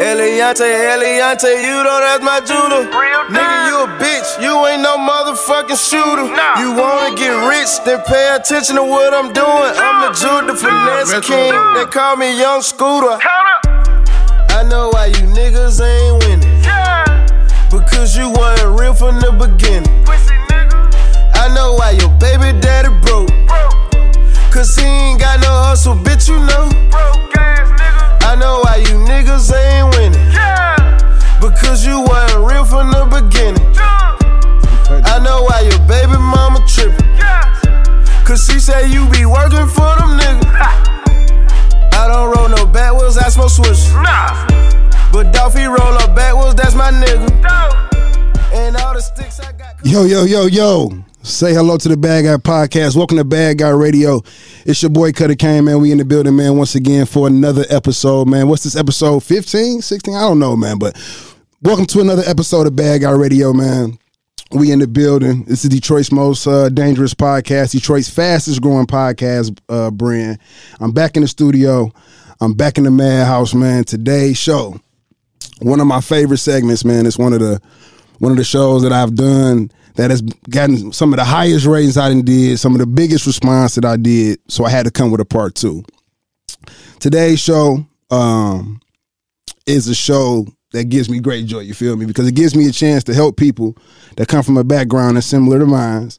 Eliantte, Eliantte, you know that's my jeweler. Nigga, you a bitch, you ain't no motherfucking shooter. You wanna get rich, then pay attention to what I'm doing. I'm the Jude, the finesse king. They call me Young Scooter. I know why you niggas ain't winning. Because you wasn't real from the beginning. I know why your baby daddy broke. Cause he ain't got no hustle, bitch, you know. I know why you niggas ain't winning. Yeah. Because you wasn't real from the beginning. Yeah. I know why your baby mama tripping. Cause she said you be working for them niggas. I don't roll no backwards, I smoke switch. But Dolphy roll up backwards, that's my nigga. And all the sticks I got. Yo, yo, yo, yo. Say hello to the Bad Guy Podcast. Welcome to Bad Guy Radio. It's your boy Cutter Kane, man. We in the building, man, once again for another episode, man. What's this episode? 15, 16? I don't know, man. But welcome to another episode of Bad Guy Radio, man. We in the building. This is Detroit's most uh, dangerous podcast, Detroit's fastest growing podcast uh, brand. I'm back in the studio. I'm back in the madhouse, man. Today's show, one of my favorite segments, man. It's one of the one of the shows that I've done that has gotten some of the highest ratings I did, some of the biggest response that I did. So I had to come with a part two. Today's show um, is a show that gives me great joy. You feel me? Because it gives me a chance to help people that come from a background that's similar to mine.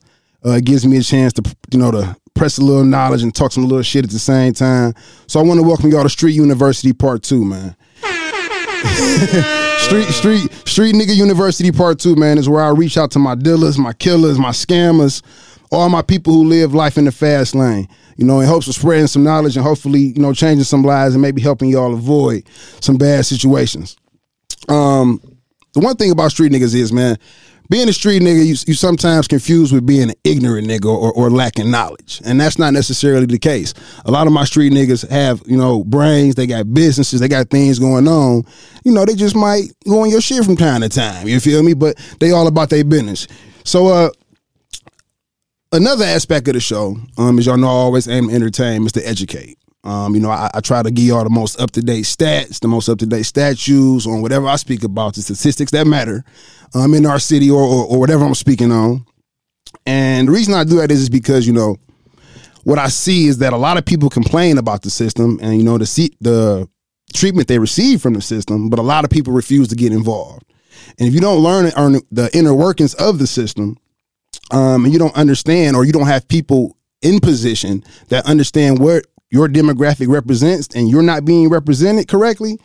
Uh, it gives me a chance to, you know, to press a little knowledge and talk some little shit at the same time. So I want to welcome y'all to Street University Part Two, man. street street street nigga university part two man is where i reach out to my dealers my killers my scammers all my people who live life in the fast lane you know in hopes of spreading some knowledge and hopefully you know changing some lives and maybe helping y'all avoid some bad situations. Um the one thing about street niggas is man being a street nigga, you, you sometimes confused with being an ignorant nigga or, or lacking knowledge. And that's not necessarily the case. A lot of my street niggas have, you know, brains, they got businesses, they got things going on. You know, they just might go on your shit from time to time. You feel me? But they all about their business. So uh another aspect of the show, um, as y'all know, I always aim to entertain, is to educate. Um, you know, I, I, try to give y'all the most up to date stats, the most up to date statues on whatever I speak about, the statistics that matter um, in our city or, or, or whatever I'm speaking on. And the reason I do that is, is because you know what I see is that a lot of people complain about the system and you know the see, the treatment they receive from the system, but a lot of people refuse to get involved. And if you don't learn the inner workings of the system, um, and you don't understand or you don't have people in position that understand what your demographic represents and you're not being represented correctly,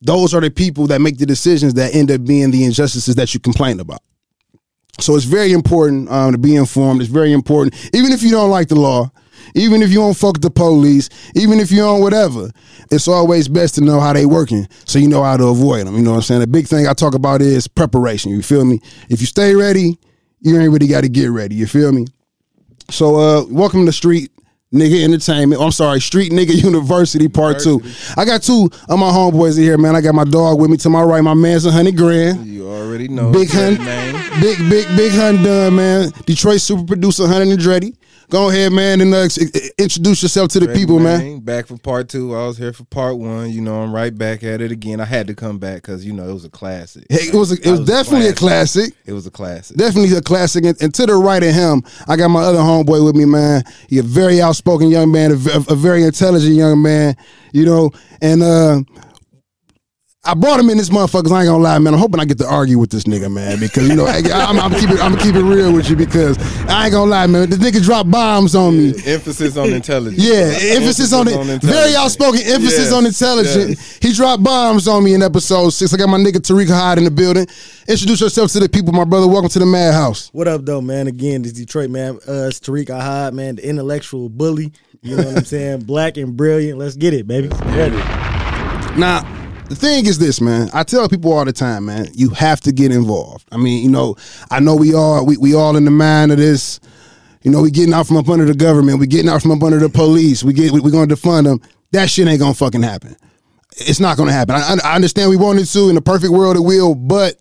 those are the people that make the decisions that end up being the injustices that you complain about. So it's very important um, to be informed. It's very important, even if you don't like the law, even if you don't fuck the police, even if you don't whatever. It's always best to know how they working, so you know how to avoid them. You know what I'm saying? The big thing I talk about is preparation. You feel me? If you stay ready, you ain't really got to get ready. You feel me? So, uh, welcome to the street Nigga Entertainment. I'm sorry, Street Nigga University Part University. Two. I got two of my homeboys in here, man. I got my dog with me to my right. My man's a hundred grand. You already know. Big Hun, big big big Hun done, man. Detroit super producer Hunnit Andretti. Go ahead, man, and uh, introduce yourself to the people, man. Back for part two. I was here for part one. You know, I'm right back at it again. I had to come back because you know it was a classic. Hey, it was. A, it was, was definitely a classic. a classic. It was a classic. Definitely a classic. And, and, to the right of him, I got my other homeboy with me, man. He a very outspoken young man, a, a, a very intelligent young man. You know, and uh, I brought him in this motherfuckers. I ain't gonna lie, man. I'm hoping I get to argue with this nigga, man, because you know I, am I'm keep it, I'm gonna keep it real with you because I ain't gonna lie, man. This nigga drop bombs on me. Yeah, emphasis on intelligence. Yeah, emphasis, emphasis on it. Very outspoken. Emphasis yes, on intelligence. Yes. He dropped bombs on me in episode six. I got my nigga Tariq Ahad in the building. Introduce yourself to the people, my brother. Welcome to the Madhouse. What up, though, man? Again, this Detroit man. Uh, it's Tariq Ahad, man, the intellectual bully. You know what I'm saying? Black and brilliant. Let's get it, baby. Ready. Now the thing is this, man. I tell people all the time, man. You have to get involved. I mean, you know, I know we all we, we all in the mind of this. You know, we getting out from up under the government. We getting out from up under the police. We get we, we going to defund them. That shit ain't gonna fucking happen. It's not gonna happen. I, I understand we wanted to in the perfect world it will, but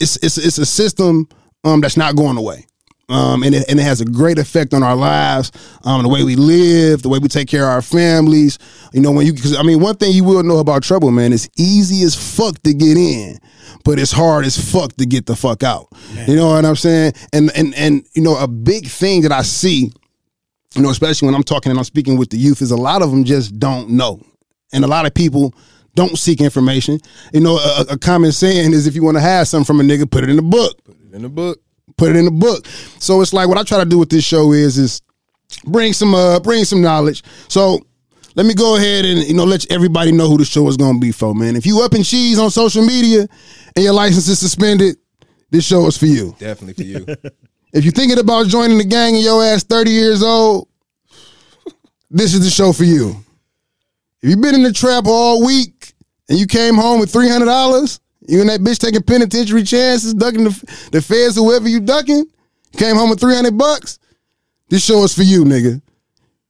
it's it's it's a system um, that's not going away. Um, and, it, and it has a great effect on our lives, um, the way we live, the way we take care of our families. You know, when you, cause I mean, one thing you will know about trouble, man, it's easy as fuck to get in, but it's hard as fuck to get the fuck out. You know what I'm saying? And, and, and, you know, a big thing that I see, you know, especially when I'm talking and I'm speaking with the youth, is a lot of them just don't know. And a lot of people don't seek information. You know, a, a common saying is if you want to have something from a nigga, put it in a book Put it In a book. Put it in the book. So it's like what I try to do with this show is is bring some uh bring some knowledge. So let me go ahead and you know let everybody know who the show is gonna be for, man. If you up in cheese on social media and your license is suspended, this show is for you. Definitely for you. If you're thinking about joining the gang and your ass 30 years old, this is the show for you. If you've been in the trap all week and you came home with $300, you and that bitch taking penitentiary chances, ducking the, the feds, whoever you ducking, came home with 300 bucks, this show is for you, nigga.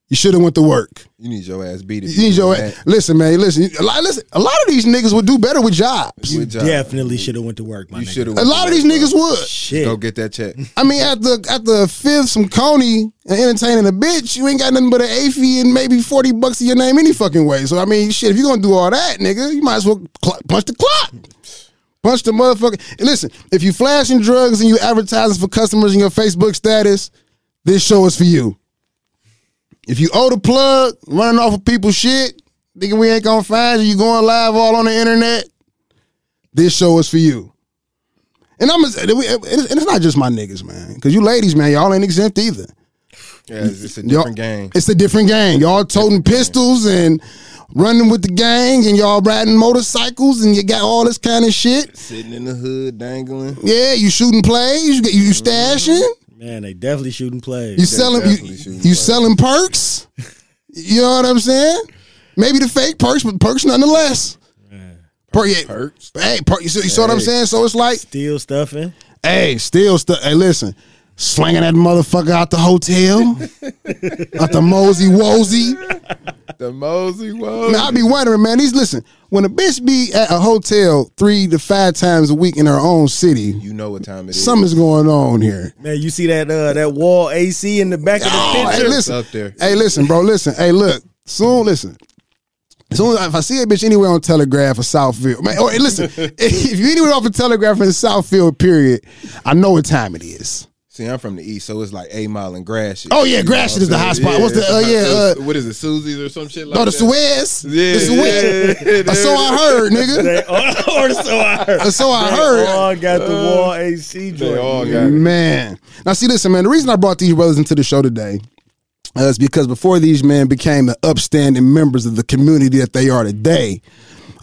You should have went to work. You need your ass beat. You need your ass. listen, man. Listen, a lot, listen. A lot of these niggas would do better with jobs. Good job. Definitely should have went to work, my You nigga. should have. A lot of these niggas would. Shit. Go get that check. I mean, at the at the fifth, some coney and entertaining a bitch, you ain't got nothing but an AFI and maybe forty bucks to your name any fucking way. So I mean, shit, if you're gonna do all that, nigga, you might as well cl- punch the clock. Punch the motherfucker. And listen, if you flashing drugs and you advertising for customers in your Facebook status, this show is for you. If you owe the plug, running off of people's shit, thinking we ain't gonna find you, you going live all on the internet, this show is for you. And I'm and it's not just my niggas, man. Cause you ladies, man, y'all ain't exempt either. Yeah, it's, a Y'all- different game. It's a different game. Y'all toting pistols and running with the gang, and y'all riding motorcycles, and you got all this kind of shit. Sitting in the hood, dangling. Yeah, you shooting plays, you, you mm-hmm. stashing, Man, they definitely shooting plays. you selling, you, you plays. selling perks. You know what I'm saying? Maybe the fake perks, but perks nonetheless. Per, yeah, Perks. Hey, per, you, see, you saw what I'm saying? So it's like, Still stuffing. Hey, still stuff. Hey, listen, slinging that motherfucker out the hotel, out the mosey wosey. The Mosey was. Man, I be wondering, man. These listen, when a bitch be at a hotel three to five times a week in her own city, you know what time it is. something's going on here. Man, you see that uh, that wall AC in the back of the Oh, hey, listen, up there. hey, listen, bro, listen, hey, look, soon, listen. Soon as if I see a bitch anywhere on Telegraph or Southfield, man, or listen, if you anywhere off of Telegraph in Southfield, period, I know what time it is. See, I'm from the east, so it's like 8 Mile and Gratiot. Oh, yeah, You know Gratiot what is the hot saying? spot. What's the- uh, yeah, uh, what is it, Susie's or some shit like that? No, the that? Suez. Yeah, the Suez. yeah, Uh, so I heard, nigga. They all, or so I heard. Uh, so I They heard. all got the wall AC They all got it. Man. Now, see, listen, man. The reason I brought these brothers into the show today uh, is because before these men became the upstanding members of the community that they are today,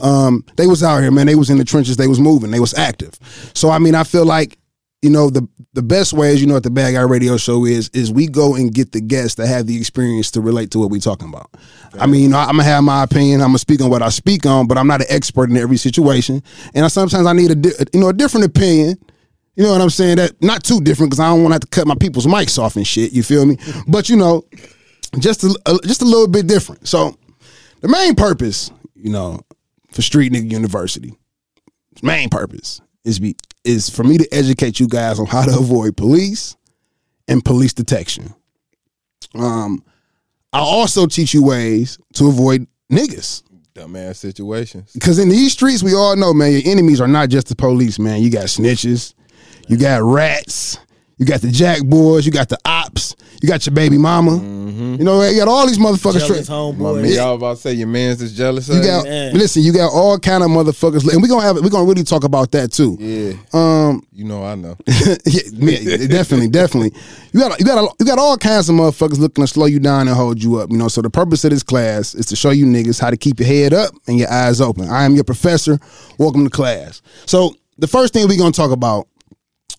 um, they was out here, man. They was in the trenches. They was moving. They was active. So, I mean, I feel like, you know, the the best way, as you know, at the Bad Guy Radio Show is is we go and get the guests that have the experience to relate to what we're talking about. I mean, you know, I'm gonna have my opinion. I'm gonna speak on what I speak on, but I'm not an expert in every situation. And I, sometimes I need a di- you know a different opinion. You know what I'm saying? That not too different because I don't want to have to cut my people's mics off and shit. You feel me? But you know, just a, a- just a little bit different. So the main purpose, you know, for Street Nigga University, main purpose is be is for me to educate you guys on how to avoid police and police detection. Um, I also teach you ways to avoid niggas. Dumbass situations. Because in these streets, we all know, man, your enemies are not just the police, man. You got snitches, you got rats, you got the jack boys, you got the ops, you got your baby mama. You know, you got all these motherfuckers. Jealous Straight. Homeboy. man, y'all about to say your man's is jealous of You you? got man. listen. You got all kind of motherfuckers, and we're gonna have we're gonna really talk about that too. Yeah, Um, you know I know. yeah, yeah, definitely, definitely. You got you got you got all kinds of motherfuckers looking to slow you down and hold you up. You know, so the purpose of this class is to show you niggas how to keep your head up and your eyes open. I am your professor. Welcome to class. So the first thing we're gonna talk about,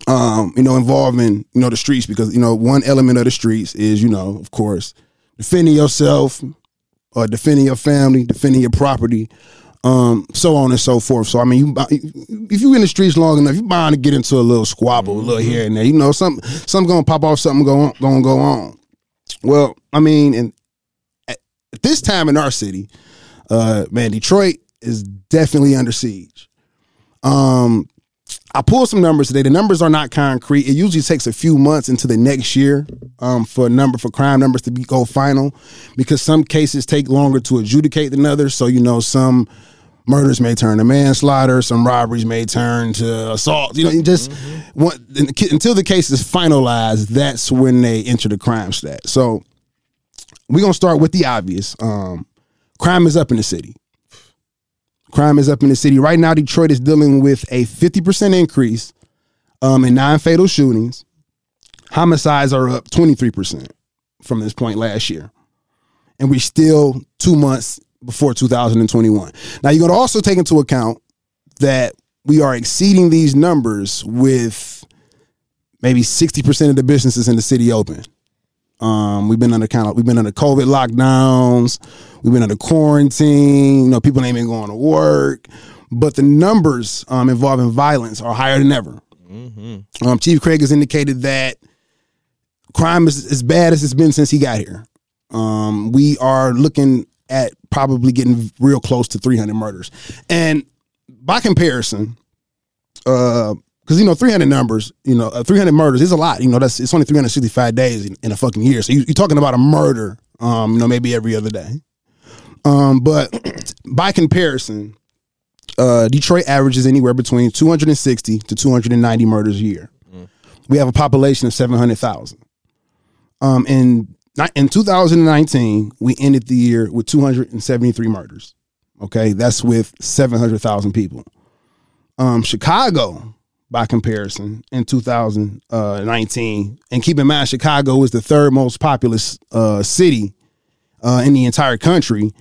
um, you know, involving you know the streets because you know one element of the streets is you know of course defending yourself or defending your family, defending your property, um, so on and so forth. So I mean, you, if you in the streets long enough, you're bound to get into a little squabble, a little here and there. You know, some something gonna pop off, something going gonna go on. Well, I mean, and at this time in our city, uh, man, Detroit is definitely under siege. Um, I pulled some numbers today. The numbers are not concrete. It usually takes a few months into the next year um, for a number for crime numbers to be go final, because some cases take longer to adjudicate than others. So you know some murders may turn to manslaughter, some robberies may turn to assault. You know, you just one, until the case is finalized, that's when they enter the crime stat. So we're gonna start with the obvious. Um, crime is up in the city. Crime is up in the city right now. Detroit is dealing with a fifty percent increase um, in non-fatal shootings. Homicides are up twenty three percent from this point last year, and we're still two months before 2021. Now you're going to also take into account that we are exceeding these numbers with maybe 60% of the businesses in the city open. Um, we've been under kind of we've been under COVID lockdowns, we've been under quarantine. You know, people ain't been going to work, but the numbers um, involving violence are higher than ever. Um, Chief Craig has indicated that crime is as bad as it's been since he got here. Um, we are looking at probably getting real close to 300 murders, and by comparison, uh, because you know 300 numbers, you know, uh, 300 murders is a lot. You know, that's it's only 365 days in, in a fucking year. So you, you're talking about a murder, um, you know, maybe every other day. Um, but by comparison, uh, Detroit averages anywhere between 260 to 290 murders a year. We have a population of 700,000. Um, in in 2019, we ended the year with 273 murders. Okay, that's with 700,000 people. Um, Chicago, by comparison, in 2019, and keep in mind, Chicago is the third most populous uh, city uh, in the entire country.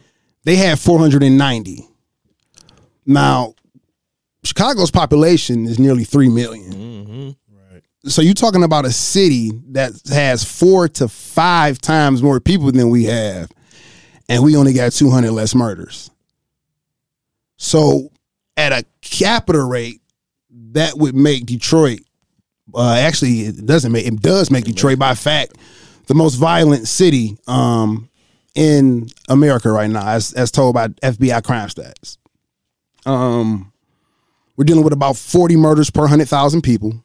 They had 490. Now, Chicago's population is nearly 3 million. So you're talking about a city that has four to five times more people than we have, and we only got 200 less murders. So at a capital rate, that would make Detroit. Uh, actually, it doesn't make it does make Detroit by fact the most violent city um, in America right now, as as told by FBI crime stats. Um, we're dealing with about 40 murders per hundred thousand people.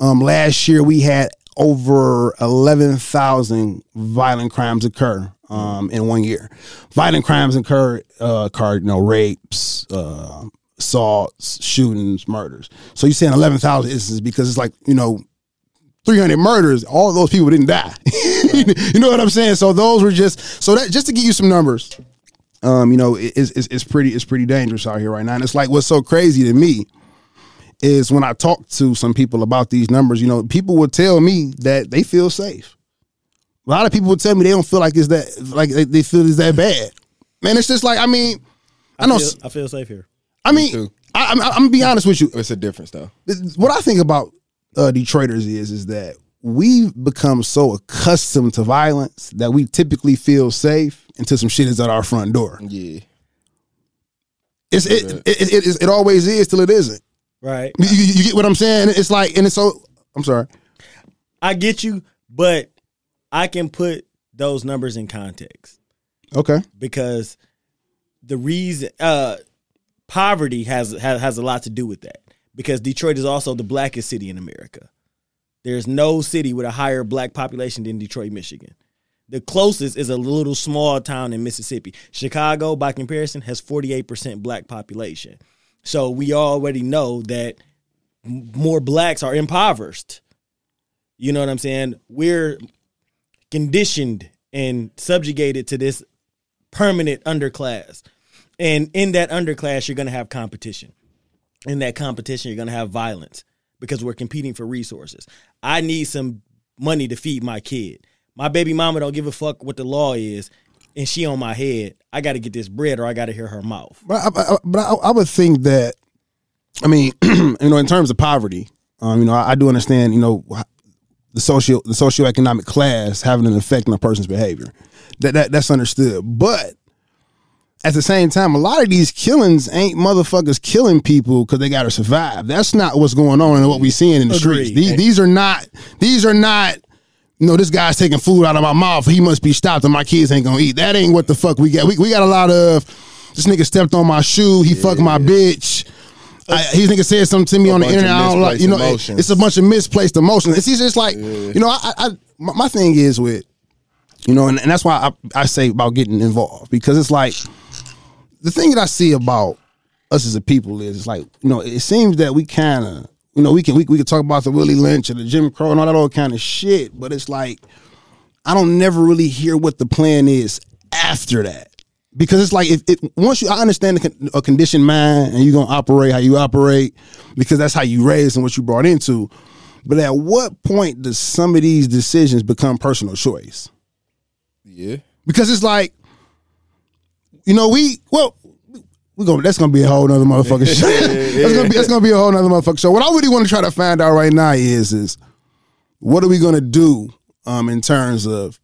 Um, last year we had over 11,000 violent crimes occur um, in one year. Violent crimes occur, uh, occurred, you know, rapes, uh, assaults, shootings, murders. So you're saying 11,000 instances because it's like, you know, 300 murders, all those people didn't die. you know what I'm saying? So those were just, so that, just to give you some numbers, um, you know, it- it's, it's, it's pretty, it's pretty dangerous out here right now. And it's like, what's so crazy to me is when I talk to some people about these numbers, you know, people will tell me that they feel safe. A lot of people will tell me they don't feel like it's that like they, they feel it's that bad. Man, it's just like I mean, I, know. feel, I feel safe here. I mean, too. I, I'm, I'm gonna be honest with you. It's a difference though. What I think about uh, Detroiters is is that we've become so accustomed to violence that we typically feel safe until some shit is at our front door. Yeah. It's it it, it, it, it, it always is till it isn't. Right. You, you, you get what I'm saying? It's like, and it's so. I'm sorry. I get you, but I can put those numbers in context Okay. because the reason uh poverty has has, has a lot to do with that because Detroit is also the blackest city in America. There's no city with a higher black population than Detroit, Michigan. The closest is a little small town in Mississippi. Chicago, by comparison, has 48% black population. So we already know that more blacks are impoverished. You know what I'm saying? We're conditioned and subjugated to this permanent underclass. And in that underclass, you're going to have competition. In that competition, you're going to have violence because we're competing for resources. I need some money to feed my kid. My baby mama don't give a fuck what the law is, and she on my head. I got to get this bread, or I got to hear her mouth. But I, I, but I, I would think that, I mean, you know, in terms of poverty, um, you know, I, I do understand, you know, the social the socioeconomic class having an effect on a person's behavior. That, that that's understood. But at the same time, a lot of these killings ain't motherfuckers killing people because they got to survive. That's not what's going on and what we seeing in the streets. These, these are not. These are not. You know, this guy's taking food out of my mouth. He must be stopped, and my kids ain't gonna eat. That ain't what the fuck we got. We, we got a lot of this nigga stepped on my shoe. He fucked my bitch. I, these niggas said something to me on the internet. I don't like, you know, emotions. it's a bunch of misplaced emotions. It's just like, you know, I, I my, my thing is with, you know, and, and that's why I, I say about getting involved because it's like the thing that I see about us as a people is it's like, you know, it seems that we kind of, you know, we can we, we can talk about the Willie Lynch and the Jim Crow and all that old kind of shit, but it's like I don't never really hear what the plan is after that. Because it's like if it once you I understand the a conditioned mind and you're gonna operate how you operate because that's how you raised and what you brought into. But at what point does some of these decisions become personal choice? Yeah. Because it's like, you know, we well, we go. That's gonna be a whole nother motherfucking show. that's gonna be that's gonna be a whole nother motherfucking show. What I really want to try to find out right now is is what are we gonna do um in terms of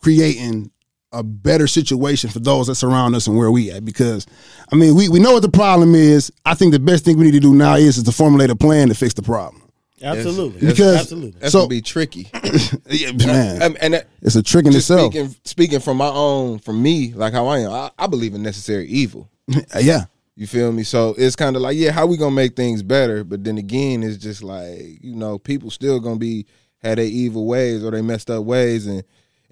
creating a better situation for those that surround us and where we at because I mean we, we know what the problem is. I think the best thing we need to do now is, is to formulate a plan to fix the problem. Absolutely. Because- absolutely. That's So- gonna be tricky. Yeah, man, Um, and that, it's a trick in just itself. speaking speaking from my own, from me, like how I am, I, I believe in necessary evil. yeah, You feel me? So it's kind of like, yeah, how we gonna make things better? But then again, it's just like you know, people still gonna be had their evil ways or they messed up ways and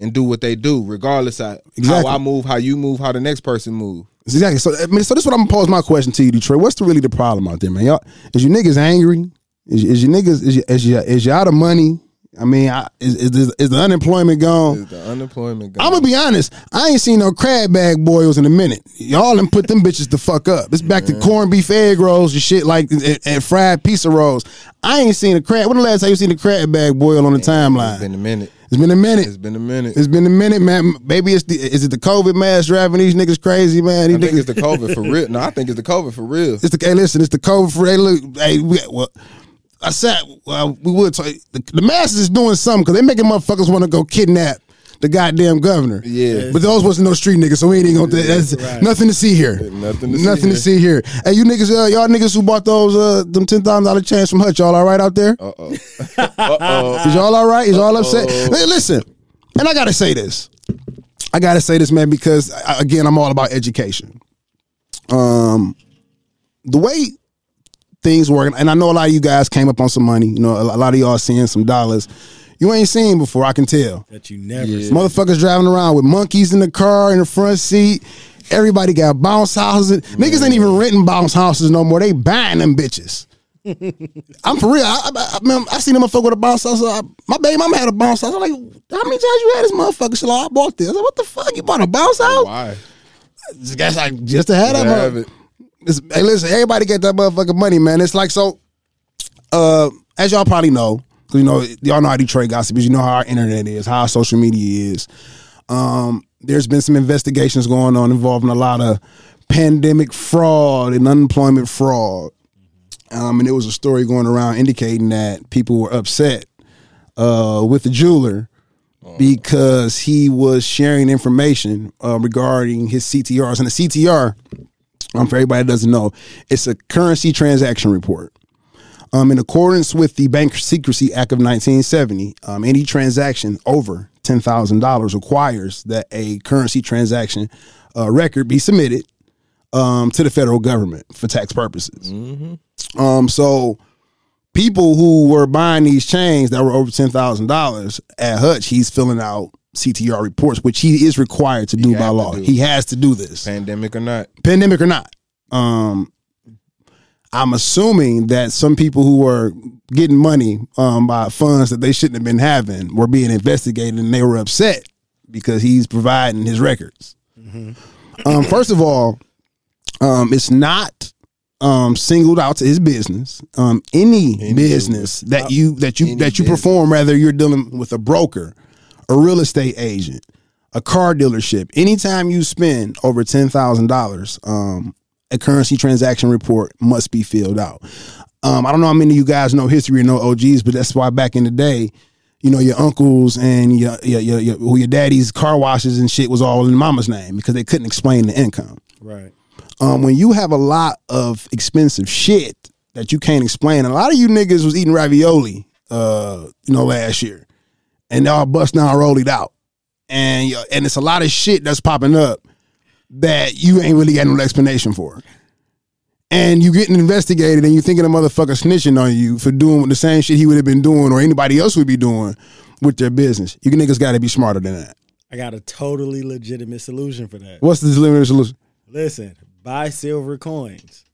and do what they do, regardless of Exactly. how I move, how you move, how the next person move. Exactly. So, I mean, so this is what I'm gonna pose my question to you, Detroit. What's the, really the problem out there, man? Y'all, is you niggas angry? Is, is your niggas is you, is you, is you out of money? I mean, I, is, is is the unemployment gone? Is the unemployment gone? I'm gonna be honest. I ain't seen no crab bag boils in a minute. Y'all done put them bitches the fuck up. It's back to corned beef egg rolls and shit like and, and fried pizza rolls. I ain't seen a crab. When the last time you seen a crab bag boil on the timeline? It's been a minute. It's been a minute. It's been a minute. It's been a minute, man. Maybe it's the is it the COVID mask driving these niggas crazy, man? These I think niggas, it's the COVID for real. No, I think it's the COVID for real. It's the hey, listen, it's the COVID for hey, look, hey, we, well, I said, well, we would talk. The, the masses is doing something because they making motherfuckers want to go kidnap the goddamn governor. Yeah. but those wasn't no street niggas, so we ain't even gonna. That's Right. nothing to see here. Nothing to see nothing here. to see here. Hey, you niggas, uh, y'all niggas who bought those uh, them ten thousand dollar chance from Hutch, y'all all right out there? Uh oh. uh oh. Is y'all all right? Is y'all upset? Hey, listen, and I gotta say this. I gotta say this, man, because again, I'm all about education. Um, the way things working. and I know a lot of you guys came up on some money. You know, a lot of y'all seeing some dollars. You ain't seen before, I can tell. that you never Yeah. see. Motherfuckers driving around with monkeys in the car in the front seat. Everybody got bounce houses. Niggas ain't even renting bounce houses no more. They buying them bitches. I'm for real. I, I, I, man, I seen them motherfucker with a bounce house. I, my baby mama had a bounce house. I'm like, how many times you had this motherfucker? She's like, I bought this. I said, what the fuck? You bought a bounce house? Why? Just guess like just to have that. It. It's- hey, listen, everybody get that motherfucking money, man. It's like so. Uh, as y'all probably know, because you know y'all know how Detroit gossip is. You know how our internet is, how our social media is. Um, there's been some investigations going on involving a lot of pandemic fraud and unemployment fraud. Um, and there was a story going around indicating that people were upset uh, with the jeweler because he was sharing information uh, regarding his CTRs. And the CTR, um, for everybody that doesn't know, it's a currency transaction report. Um, in accordance with the Bank Secrecy Act of 1970, um, any transaction over $10,000 requires that a currency transaction uh, record be submitted um, to the federal government for tax purposes. Um, so people who were buying these chains that were over ten thousand dollars at Hutch, he's filling out CTR reports, which he is required to do by law. do. He has to do this, Pandemic or not? pandemic or not. Um, I'm assuming that some people who were getting money um, by funds that they shouldn't have been having were being investigated, and they were upset because he's providing his records. Um, first of all, um, it's not um, singled out to his business. Um, any, Any business that you that you Any that you business. perform, rather you're dealing with a broker, a real estate agent, a car dealership, anytime you spend over ten thousand dollars, um, a currency transaction report must be filled out. Um, I don't know how many of you guys know history or know OGs, but that's why back in the day, you know, your uncles and your your your, your, your daddy's car washes and shit was all in mama's name because they couldn't explain the income Right. um, when you have a lot of expensive shit that you can't explain, a lot of you niggas was eating ravioli, uh, you know, last year, and they all bust down rolled out, and and it's a lot of shit that's popping up that you ain't really got no explanation for, and you getting investigated, and you thinking a motherfucker snitching on you for doing the same shit he would have been doing or anybody else would be doing with their business. You niggas got to be smarter than that. I got a totally legitimate solution for that. What's the limited solution? Listen, buy silver coins.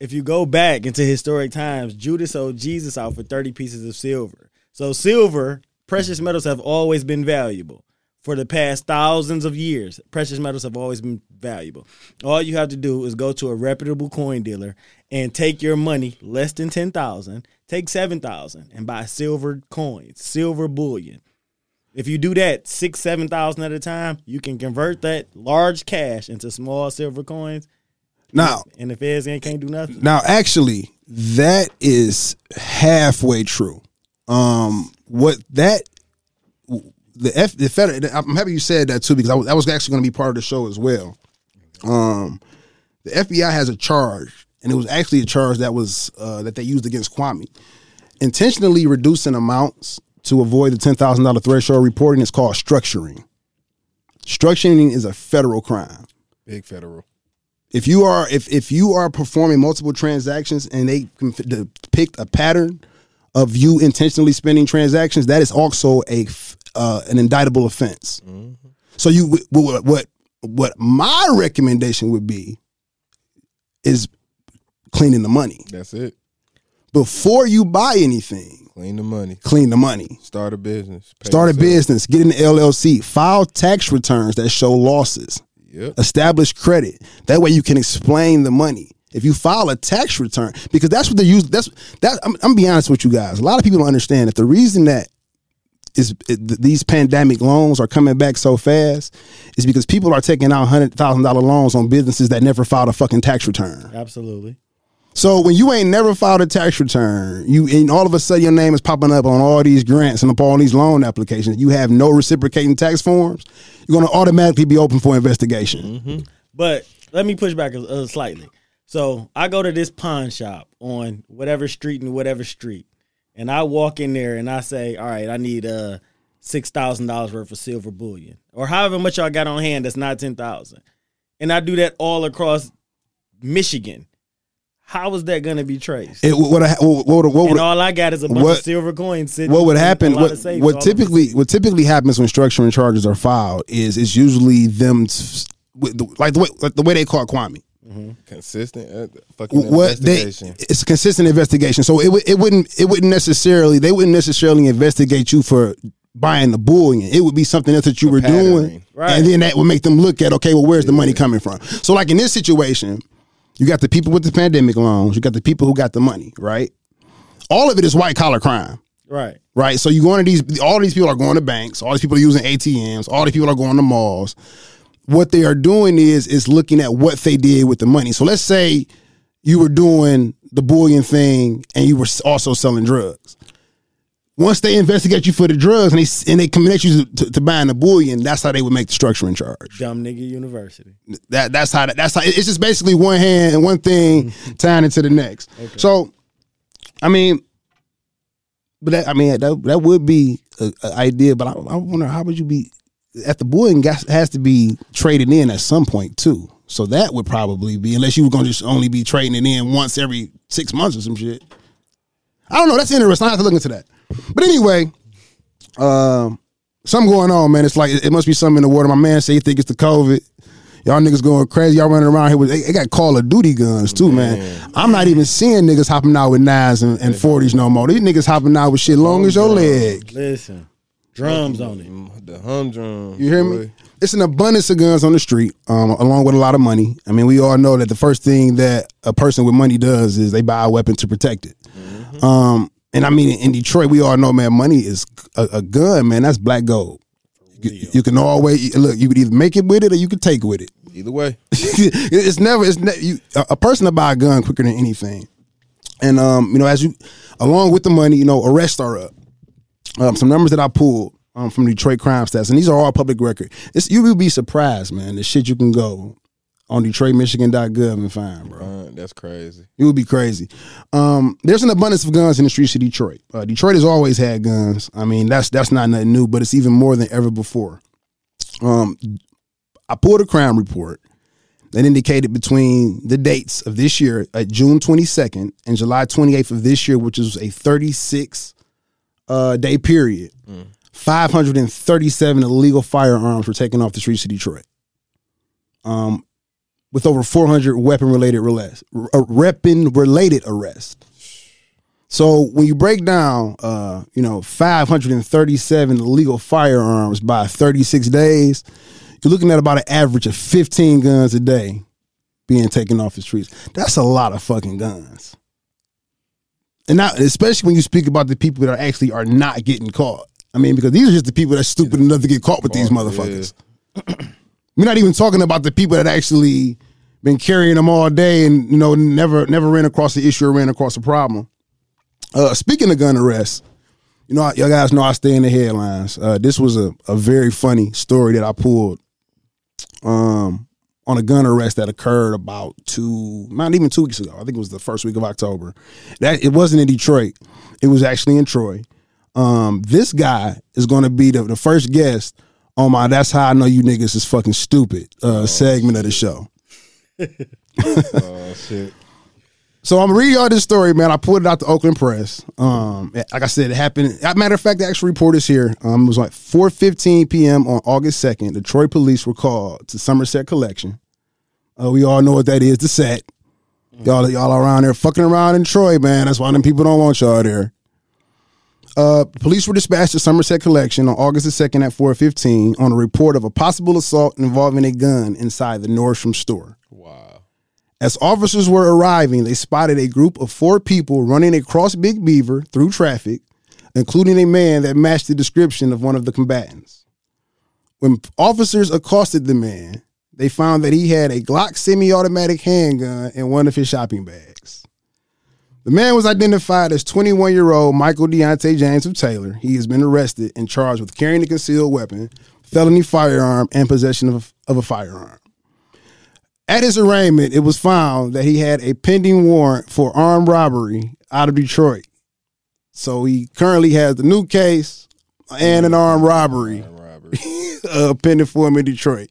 If you go back into historic times, Judas sold Jesus out for 30 pieces of silver. So, silver, precious metals have always been valuable. For the past thousands of years, precious metals have always been valuable. All you have to do is go to a reputable coin dealer and take your money, less than 10,000, take 7,000 and buy silver coins, silver bullion. If you do that six, seven thousand at a time, you can convert that large cash into small silver coins, Now, and the feds ain't can't do nothing. Now, actually, that is halfway true. Um, what that the F the federal. I'm happy you said that too because I was, that was actually going to be part of the show as well. Um, the FBI has a charge, and it was actually a charge that was uh, that they used against Kwame, intentionally reducing amounts to avoid the ten thousand dollar threshold reporting. is called structuring. Structuring is a federal crime Big federal. if you are if if you are performing multiple transactions and they can f- depict a pattern of you intentionally spending transactions, that is also a uh, an indictable offense. So you what what what my recommendation would be is cleaning the money That's it. before you buy anything. Clean the money. Clean the money. Start a business. Start a business. Get an LLC. File tax returns that show losses. Yep. establish credit. That way you can explain the money. If you file a tax return, because that's what they use. That's that. I'm, I'm gonna be honest with you guys. A lot of people don't understand that the reason that is it, th- these pandemic loans are coming back so fast is because people are taking out hundred thousand dollar loans on businesses that never filed a fucking tax return. Absolutely. So when you ain't never filed a tax return, you and all of a sudden your name is popping up on all these grants and upon all these loan applications, you have no reciprocating tax forms. You're gonna automatically be open for investigation. Mm-hmm. But let me push back slightly. So I go to this pawn shop on whatever street and whatever street, and I walk in there and I say, "All right, I need uh six thousand dollars worth of silver bullion, or however much y'all got on hand that's not ten thousand, and I do that all across Michigan. How is that going to be traced? It what what what, what, what, and all I got is a bunch what- of silver coins sitting. what would happen? What, safes what typically what typically happens when structuring charges are filed is it's usually them like the way like the way they caught Kwame. Consistent. Uh, fucking What they investigation. it's a consistent investigation. So it would it wouldn't it wouldn't necessarily they wouldn't necessarily investigate you for buying the bullion. It would be something else that you were doing. Right. and then that would make them look at okay, well, where's the money coming from? So like in this situation, you got the people with the pandemic loans, you got the people who got the money, right? All of it is white collar crime. right. right? So you go into these, all these people are going to banks, all these people are using ATMs, all these people are going to malls. What they are doing is is looking at what they did with the money. So let's say you were doing the bullion thing and you were also selling drugs. Once they investigate you for the drugs and they and they connect you to, to buying the bullion, that's how they would make the structuring charge. Dumb nigga university. That that's how that, that's how it's just basically one hand and one thing tying into the next. So, I mean, but that, I mean that that would be an idea. But I, I wonder how would you be at the bullion gas has to be traded in at some point too. So that would probably be unless you were to just only be trading it in once every six months or some shit. I don't know. That's interesting. I have to look into that. But anyway, um, something going on, man. It's like it must be something in the water. My man say he think it's the COVID. Y'all niggas going crazy. Y'all running around here with they, they got Call of Duty guns too, man. I'm not even seeing niggas hopping out with knives and, and 40s no more. These niggas hopping out with shit long as your leg. Listen, drums on it. Mm, The humdrum. You hear boy. me? It's an abundance of guns on the street, um, along with a lot of money. I mean, we all know that the first thing that a person with money does is they buy a weapon to protect it. Um, and I mean, in Detroit, we all know, man, money is a, a gun, man. That's black gold. You, you can always look. You could either make it with it or you could take it with it. Either way. it's never. It's ne- you, a a person to buy a gun quicker than anything. And um, you know, as you, along with the money, you know, arrests are up. Um, some numbers that I pulled um, from Detroit crime stats, and these are all public record. It's, you will be surprised, man. The shit you can go on DetroitMichigan.gov and find, bro. Uh, that's crazy. It would be crazy. Um, there's an abundance of guns in the streets of Detroit. Uh, Detroit has always had guns. I mean, that's that's not nothing new, but it's even more than ever before. Um, I pulled a crime report. that indicated between the dates of this year, at June 22nd and July 28th of this year, which is a 36 uh, day period, 537 illegal firearms were taken off the streets of Detroit. Um, with over 400 weapon related arrests, uh, weapon related arrests. So when you break down, uh, you know, 537 illegal firearms by 36 days, you're looking at about an average of 15 guns a day being taken off the streets. That's a lot of fucking guns. And now, especially when you speak about the people that are actually are not getting caught. I mean, because these are just the people that's stupid enough to get caught with these motherfuckers. We're not even talking about the people that actually been carrying them all day and you know never never ran across the issue or ran across a problem. Uh, speaking of gun arrests, you know, y'all guys know I stay in the headlines. Uh, this was a, a very funny story that I pulled um, on a gun arrest that occurred about two, not even two weeks ago. I think it was the first week of October. That it wasn't in Detroit; it was actually in Troy. Um, this guy is going to be the, the first guest on my "That's How I Know You Niggas Is Fucking Stupid" uh, segment of the show. Oh shit. So I'm gonna read y'all this story, man. I pulled it out the Oakland Press. Um, like I said, it happened. Matter of fact, the actual report is here. Um, it was like 4:15 p.m. on August 2nd. Detroit police were called to Somerset Collection. Uh, we all know what that is. The set. Y'all, y'all around there fucking around in Troy, man. That's why them people don't want y'all there. Uh, police were dispatched to Somerset Collection on August the 2nd at 4:15 on a report of a possible assault involving a gun inside the Nordstrom store. Wow. As officers were arriving, they spotted a group of four people running across Big Beaver through traffic, including a man that matched the description of one of the combatants. When officers accosted the man, they found that he had a Glock semi automatic handgun in one of his shopping bags. The man was identified as 21 year old Michael Deontay James of Taylor. He has been arrested and charged with carrying a concealed weapon, felony firearm, and possession of, of a firearm. At his arraignment, it was found that he had a pending warrant for armed robbery out of Detroit. So he currently has the new case and an armed robbery Robert. uh, pending for him in Detroit.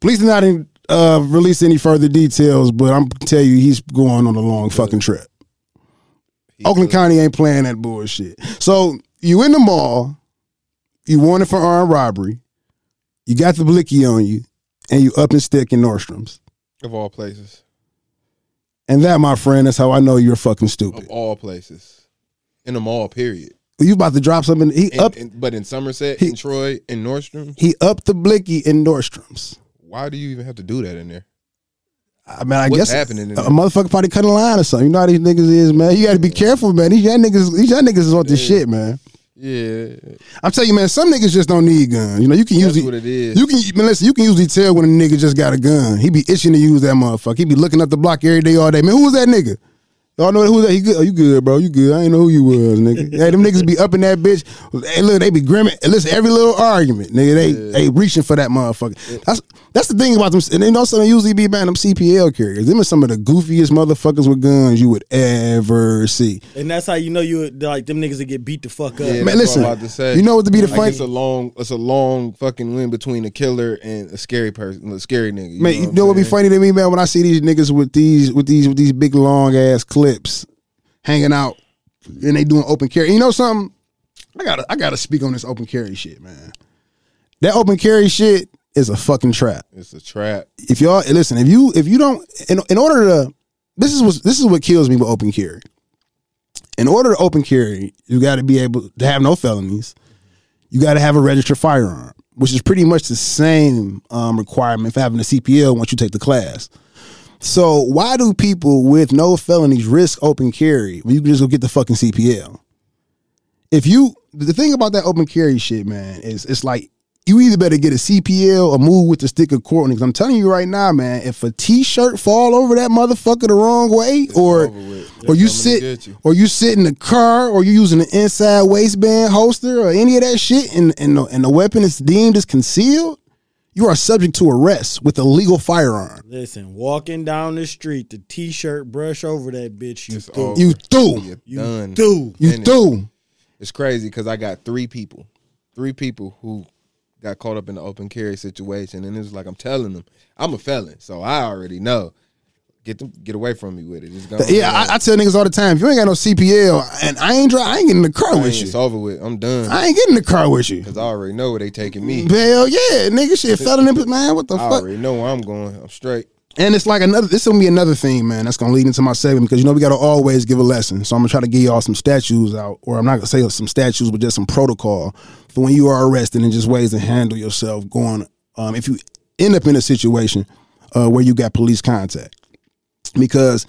Police did not uh, release any further details, but I'm gonna tell you he's going on a long fucking trip. Oakland County ain't playing that bullshit. So you in the mall, you wanted for armed robbery, you got the blicky on you, and you up and stick in Nordstrom's. Of all places. And that, my friend, is how I know you're fucking stupid. Of all places. In the mall, period. You about to drop something? He up, in- but in Somerset, He- in Troy, in Nordstrom, he upped the blicky in Nordstrom's. why do you even have to do that in there? I mean, I What's guess happening in there? a there? motherfucker probably cutting a line or something. You know how these niggas is, man. You got to be careful, man. These young niggas, these young niggas is on this shit, man. Yeah, I'm telling you, man. Some niggas just don't need guns. You know, you can that's usually what it is. You can man, listen. You can usually tell when a nigga just got a gun. He be itching to use that motherfucker. He be looking up the block every day, all day. Man, who was that nigga? Y'all know who that? He good? Oh, you good, bro? You good? I ain't know who you was, nigga. hey, them niggas be up in that bitch. Hey, look, they be grimming. And listen, every little argument, nigga, they they reaching for that motherfucker. That's that's the thing about them. And they know something usually be about them CPL carriers. Them are some of the goofiest motherfuckers with guns you would ever see. And that's how you know you like them niggas that get beat the fuck up. Yeah, Man, that's listen. what I'm about to say. You know what to be the Like funny? it's a long, it's a long fucking win between a killer and a scary person, a scary nigga. You Man, you know I'm what be funny to me, man? When I see these niggas with these with these with these big long ass clips hanging out and they doing open carry. You know something? I gotta I gotta speak on this open carry shit, man. That open carry shit is a fucking trap. It's a trap. If y'all listen, if you if you don't in, in order to this is what this is what kills me with open carry. In order to open carry, you got to be able to have no felonies. You got to have a registered firearm, which is pretty much the same um, requirement for having a CPL once you take the class. So why do people with no felonies risk open carry when you can just go get the fucking CPL? If you the thing about that open carry shit, man, is it's like you either better get a CPL or move with the stick of court. Because I'm telling you right now, man, if a T-shirt fall over that motherfucker the wrong way, or or you They're coming to sit you. or you sit in the car, or you using an inside waistband holster, or any of that shit, and and the, and the weapon is deemed as concealed, you are subject to arrest with a legal firearm. Listen, walking down the street, the t-shirt brush over that bitch. You It's through. over. You through, You're You done. through. you Finished. through. It's crazy because I got three people, three people who got caught up in the open carry situation, and it was like I'm telling them I'm a felon, so I already know. Get them, get away from me with it. It's gone. Yeah, I, I tell niggas all the time, if you ain't got no CPL and I ain't dri I ain't getting in the car I with you. it's over with. I'm done I ain't getting in the car with you. because I already know where they taking me. Hell yeah, nigga, shit, felony, man, what the I fuck? I already know where I'm going. I'm straight. And it's like another. This is gonna be another thing, man. That's gonna lead into my segment because you know we gotta always give a lesson. So I'm gonna try to give y'all some statues out, or I'm not gonna say some statues, but just some protocol for when you are arrested and just ways to handle yourself. Going, um, if you end up in a situation uh, where you got police contact, because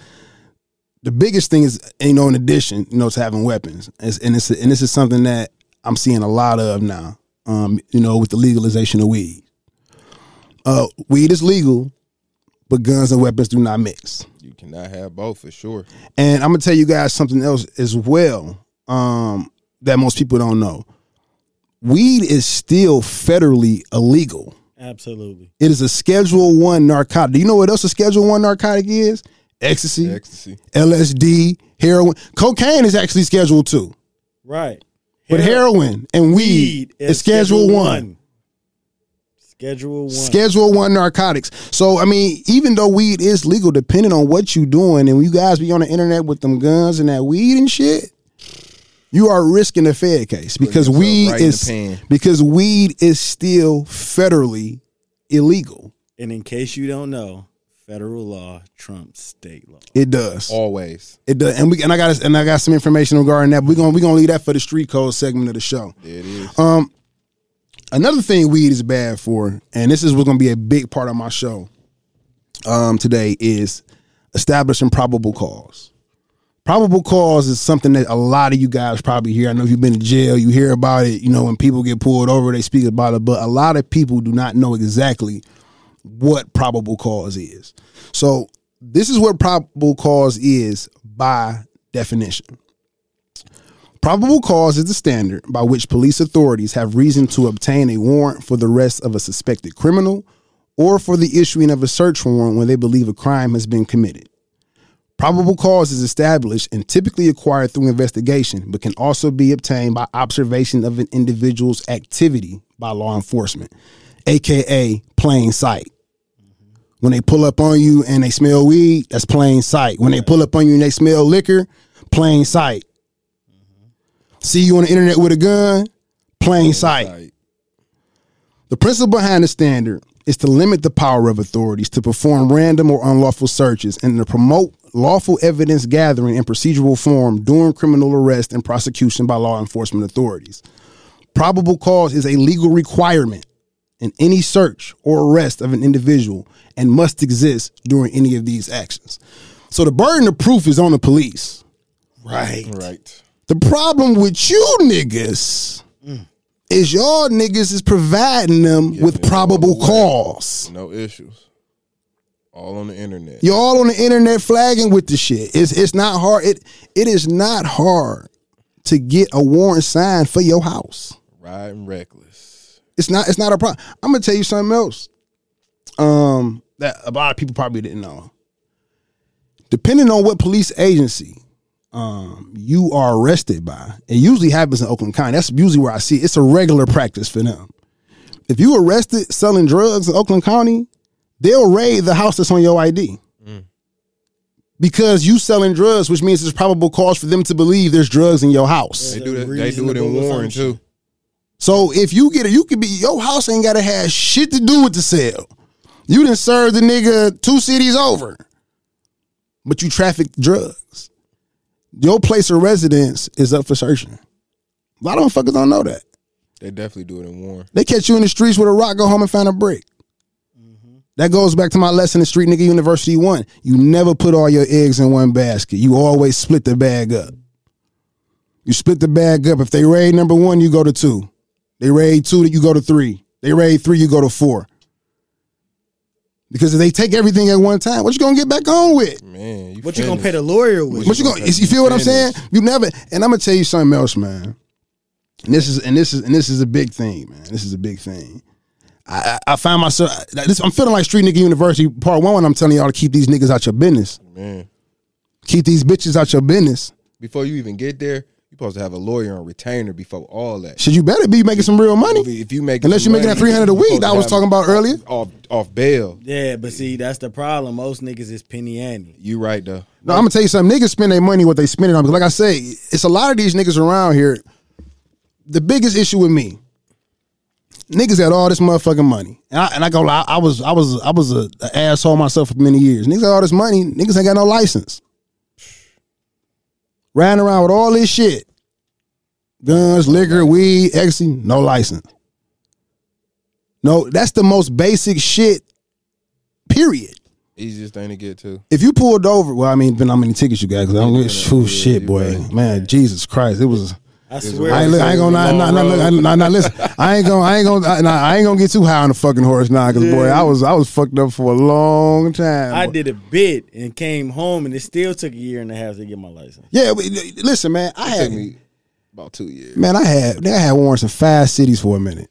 the biggest thing is, you know, in addition, you know, to having weapons, is, and it's and this is something that I'm seeing a lot of now. Um, you know, with the legalization of weed. Uh, weed is legal, but guns and weapons do not mix. You cannot have both for sure. And I'm gonna tell you guys something else as well um, that most people don't know. Weed is still federally illegal. Absolutely. It is a Schedule One narcotic. Do you know what else a Schedule One narcotic is? Ecstasy, Ecstasy. LSD, heroin. Cocaine is actually Schedule Two, Right. but heroin and weed, is Schedule, One. Schedule one. Schedule one narcotics. So I mean, even though weed is legal, depending on what you're doing, and you guys be on the internet with them guns and that weed and shit, you are risking a Fed case because weed right is because weed is still federally illegal. and in case you don't know, federal law trumps state law. It does. Always. It does. And we and I got and I got some information regarding that. We're gonna we're gonna leave that for the street code segment of the show. There it is. Um, another thing weed is bad for, and this is what's going to be a big part of my show um, today, is establishing probable cause. Probable cause is something that a lot of you guys probably hear. I know if you've been in jail, you hear about it. You know, when people get pulled over, they speak about it, but a lot of people do not know exactly what probable cause is. So, this is what probable cause is by definition. Probable cause is the standard by which police authorities have reason to obtain a warrant for the arrest of a suspected criminal or for the issuing of a search warrant when they believe a crime has been committed. Probable cause is established and typically acquired through investigation, but can also be obtained by observation of an individual's activity by law enforcement, aka plain sight. When they pull up on you and they smell weed, that's plain sight. When they pull up on you and they smell liquor, plain sight. See you on the internet with a gun, plain sight. The principle behind the standard is to limit the power of authorities to perform random or unlawful searches and to promote lawful evidence gathering in procedural form during criminal arrest and prosecution by law enforcement authorities. Probable cause is a legal requirement in any search or arrest of an individual and must exist during any of these actions. So the burden of proof is on the police. Right. right. The problem with you niggas mm. is y'all niggas is providing them with probable all cause. No issues. All on the internet. You're all on the internet flagging with the shit. It's it's not hard. It it is not hard to get a warrant signed for your house. Riding reckless. It's not it's not a problem. I'm gonna tell you something else. Um that a lot of people probably didn't know. Depending on what police agency um you are arrested by, it usually happens in Oakland County. That's usually where I see it. It's a regular practice for them. If you arrested selling drugs in Oakland County, they'll raid the house that's on your ID. Because you selling drugs, which means there's probable cause for them to believe there's drugs in your house. They do that. They do it in reasonable Warren too. So if you get it, you could be your house ain't gotta have shit to do with the sale. You didn't serve the nigga two cities over, but you traffic drugs. Your place of residence is up for searching. A lot of motherfuckers don't know that. They definitely do it in Warren. They catch you in the streets with a rock, go home and find a brick. That goes back to my lesson in Street Nigga University one. You never put all your eggs in one basket. You always split the bag up. You split the bag up. If they raid number one, you go to two. They raid two, you go to three. They raid three, you go to four. Because if they take everything at one time, what you gonna get back on with? Man, you What you gonna pay the lawyer with? What you gonna? You feel what I'm saying? You never. And I'm gonna tell you something else, man. And this is and this is and this is a big thing, man. This is a big thing. I I, I find myself. This, I'm feeling like Street Nigga University Part One when I'm telling y'all to keep these niggas out your business. Man, Keep these bitches out your business. before you even get there, You supposed to have a lawyer on retainer before all that. Should you better be making some real money? If you make Unless you're making that 300 a week that I was talking about earlier. off off bail. Yeah, but see, that's the problem. Most niggas is penny ante. You right though. No, I'm gonna tell you something. Niggas spend their money what they spend it on. Because like I say, it's a lot of these niggas around here. The biggest issue with me, niggas had all this motherfucking money, and I, and I go, I, I was, I was, I was a, a asshole myself for many years. Niggas had all this money, niggas ain't got no license. Ran around with all this shit, guns, liquor, weed, ecstasy, no license. No, that's the most basic shit. Period Easiest thing to get to. if you pulled over, well, I mean, depending on how many tickets you got, because I don't Yeah, get yeah, shoo yeah, shit, boy, man, Jesus Christ, it was. I swear. I ain't, li- I ain't gonna, nah, nah, nah, nah, nah, nah, listen, I ain't gonna, I ain't gonna, nah, I ain't gonna get too high on the fucking horse now, because boy, I was, I was fucked up for a long time. I boy. did a bit and came home, and it still took a year and a half to get my license. Yeah, but listen, man, I It had, took me about two years. man, I had, I had warrants in five cities for a minute.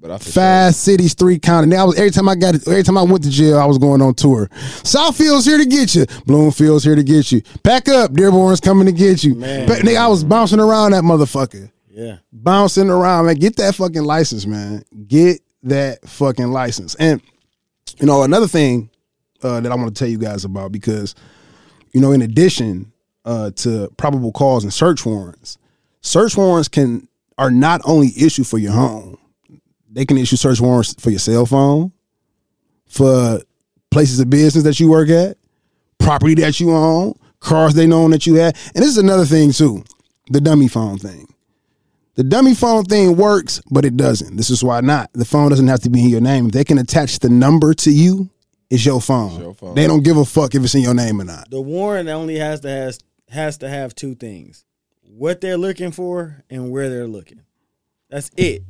But I for Five cities, three counties. Now, every time I got every time I went to jail, I was going on tour. Southfield's here to get you. Bloomfield's here to get you. Pack up. Dearborn's coming to get you. Man. But, nigga, I was bouncing around that motherfucker. Yeah. Bouncing around, man. Get that fucking license, man. Get that fucking license. And you know, another thing uh, that I want to tell you guys about because you know, in addition uh, to probable cause and search warrants, search warrants can are not only issued for your home. They can issue search warrants for your cell phone, for places of business that you work at, property that you own, cars they know that you have. And this is another thing too, the dummy phone thing. The dummy phone thing works, but it doesn't. This is why not. The phone doesn't have to be in your name. If they can attach the number to you, it's your phone. your phone. They don't give a fuck if it's in your name or not. The warrant only has to has has to have two things: what they're looking for and where they're looking. That's it.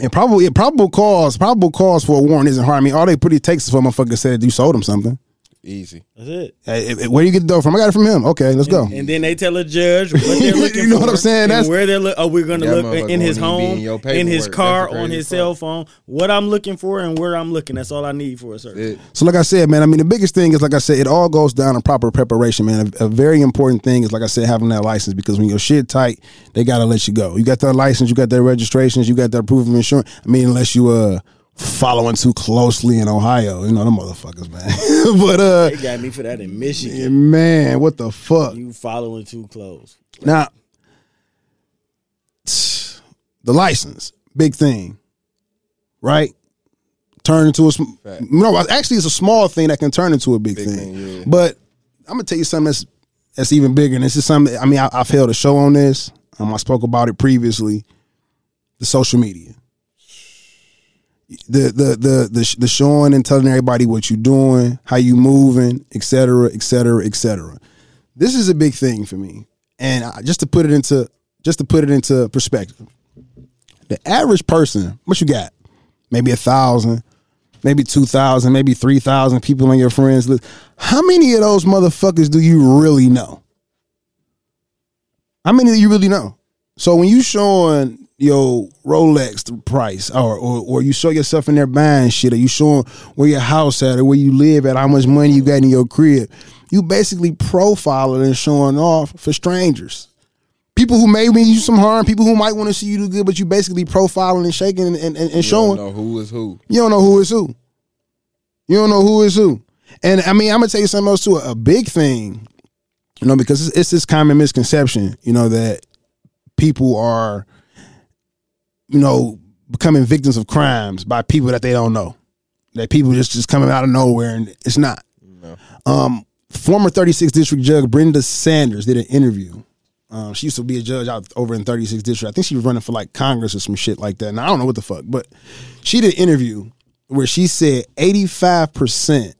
And probably probable cause, probable cause for a warrant isn't hard. I mean, all they pretty takes is for a motherfucker said you sold them something. Easy. That's it. Hey, where you get the dough from? I got it from him. Okay, let's go. And then they tell a judge what they're You looking know for. what I'm saying? and That's- where they're look. Oh, we're gonna That look motherfucker in his won't even be home, in your in his paperwork. car, That's the on his part. cell phone. What I'm looking for and where I'm looking. That's all I need for a search. It, So, like I said, man, I mean, the biggest thing is, like I said, it all goes down to proper preparation, man. A, a very important thing is, like I said, having that license because when your shit tight, they gotta let you go. You got that license, you got that registrations, you got that proof of insurance. I mean, unless you uh following too closely in Ohio, you know them motherfuckers, man. but uh, They got me for that in Michigan. man, what the fuck? You following too close. Now, the license, big thing, right? Turn into a sm- Fact. no. Actually, it's a small thing that can turn into a big, Big thing. thing, yeah. But I'm gonna tell you something that's that's even bigger. And this is something. I mean, I, I've held a show on this. Um, I spoke about it previously. The social media, the the the the, showing and telling everybody what you're doing, how you moving, etc., etc., et cetera, et cetera. This is a big thing for me. And just to put it into just to put it into perspective, the average person, what you got? Maybe a thousand, maybe two thousand, maybe three thousand people on your friends list. How many of those motherfuckers do you really know? How many do you really know? So when you showing your Rolex the price, or, or or you show yourself in there buying shit, or you showing where your house at, or where you live at, how much money you got in your crib, you basically profiling and showing off for strangers. People who may mean you some harm, people who might want to see you do good, but you basically profiling and shaking and, and, and you showing. don't know who is who. You don't know who is who. You don't know who is who. And I mean, I'm gonna tell you something else too. A big thing, you know, because it's, it's this common misconception, you know, that people are, you know, becoming victims of crimes by people that they don't know. That people just just coming out of nowhere, and it's not. Um, former 36th district judge Brenda Sanders did an interview. Um, she used to be a judge out over in 36th district. I think she was running for like Congress or some shit like that. And I don't know what the fuck, but she did an interview where she said 85%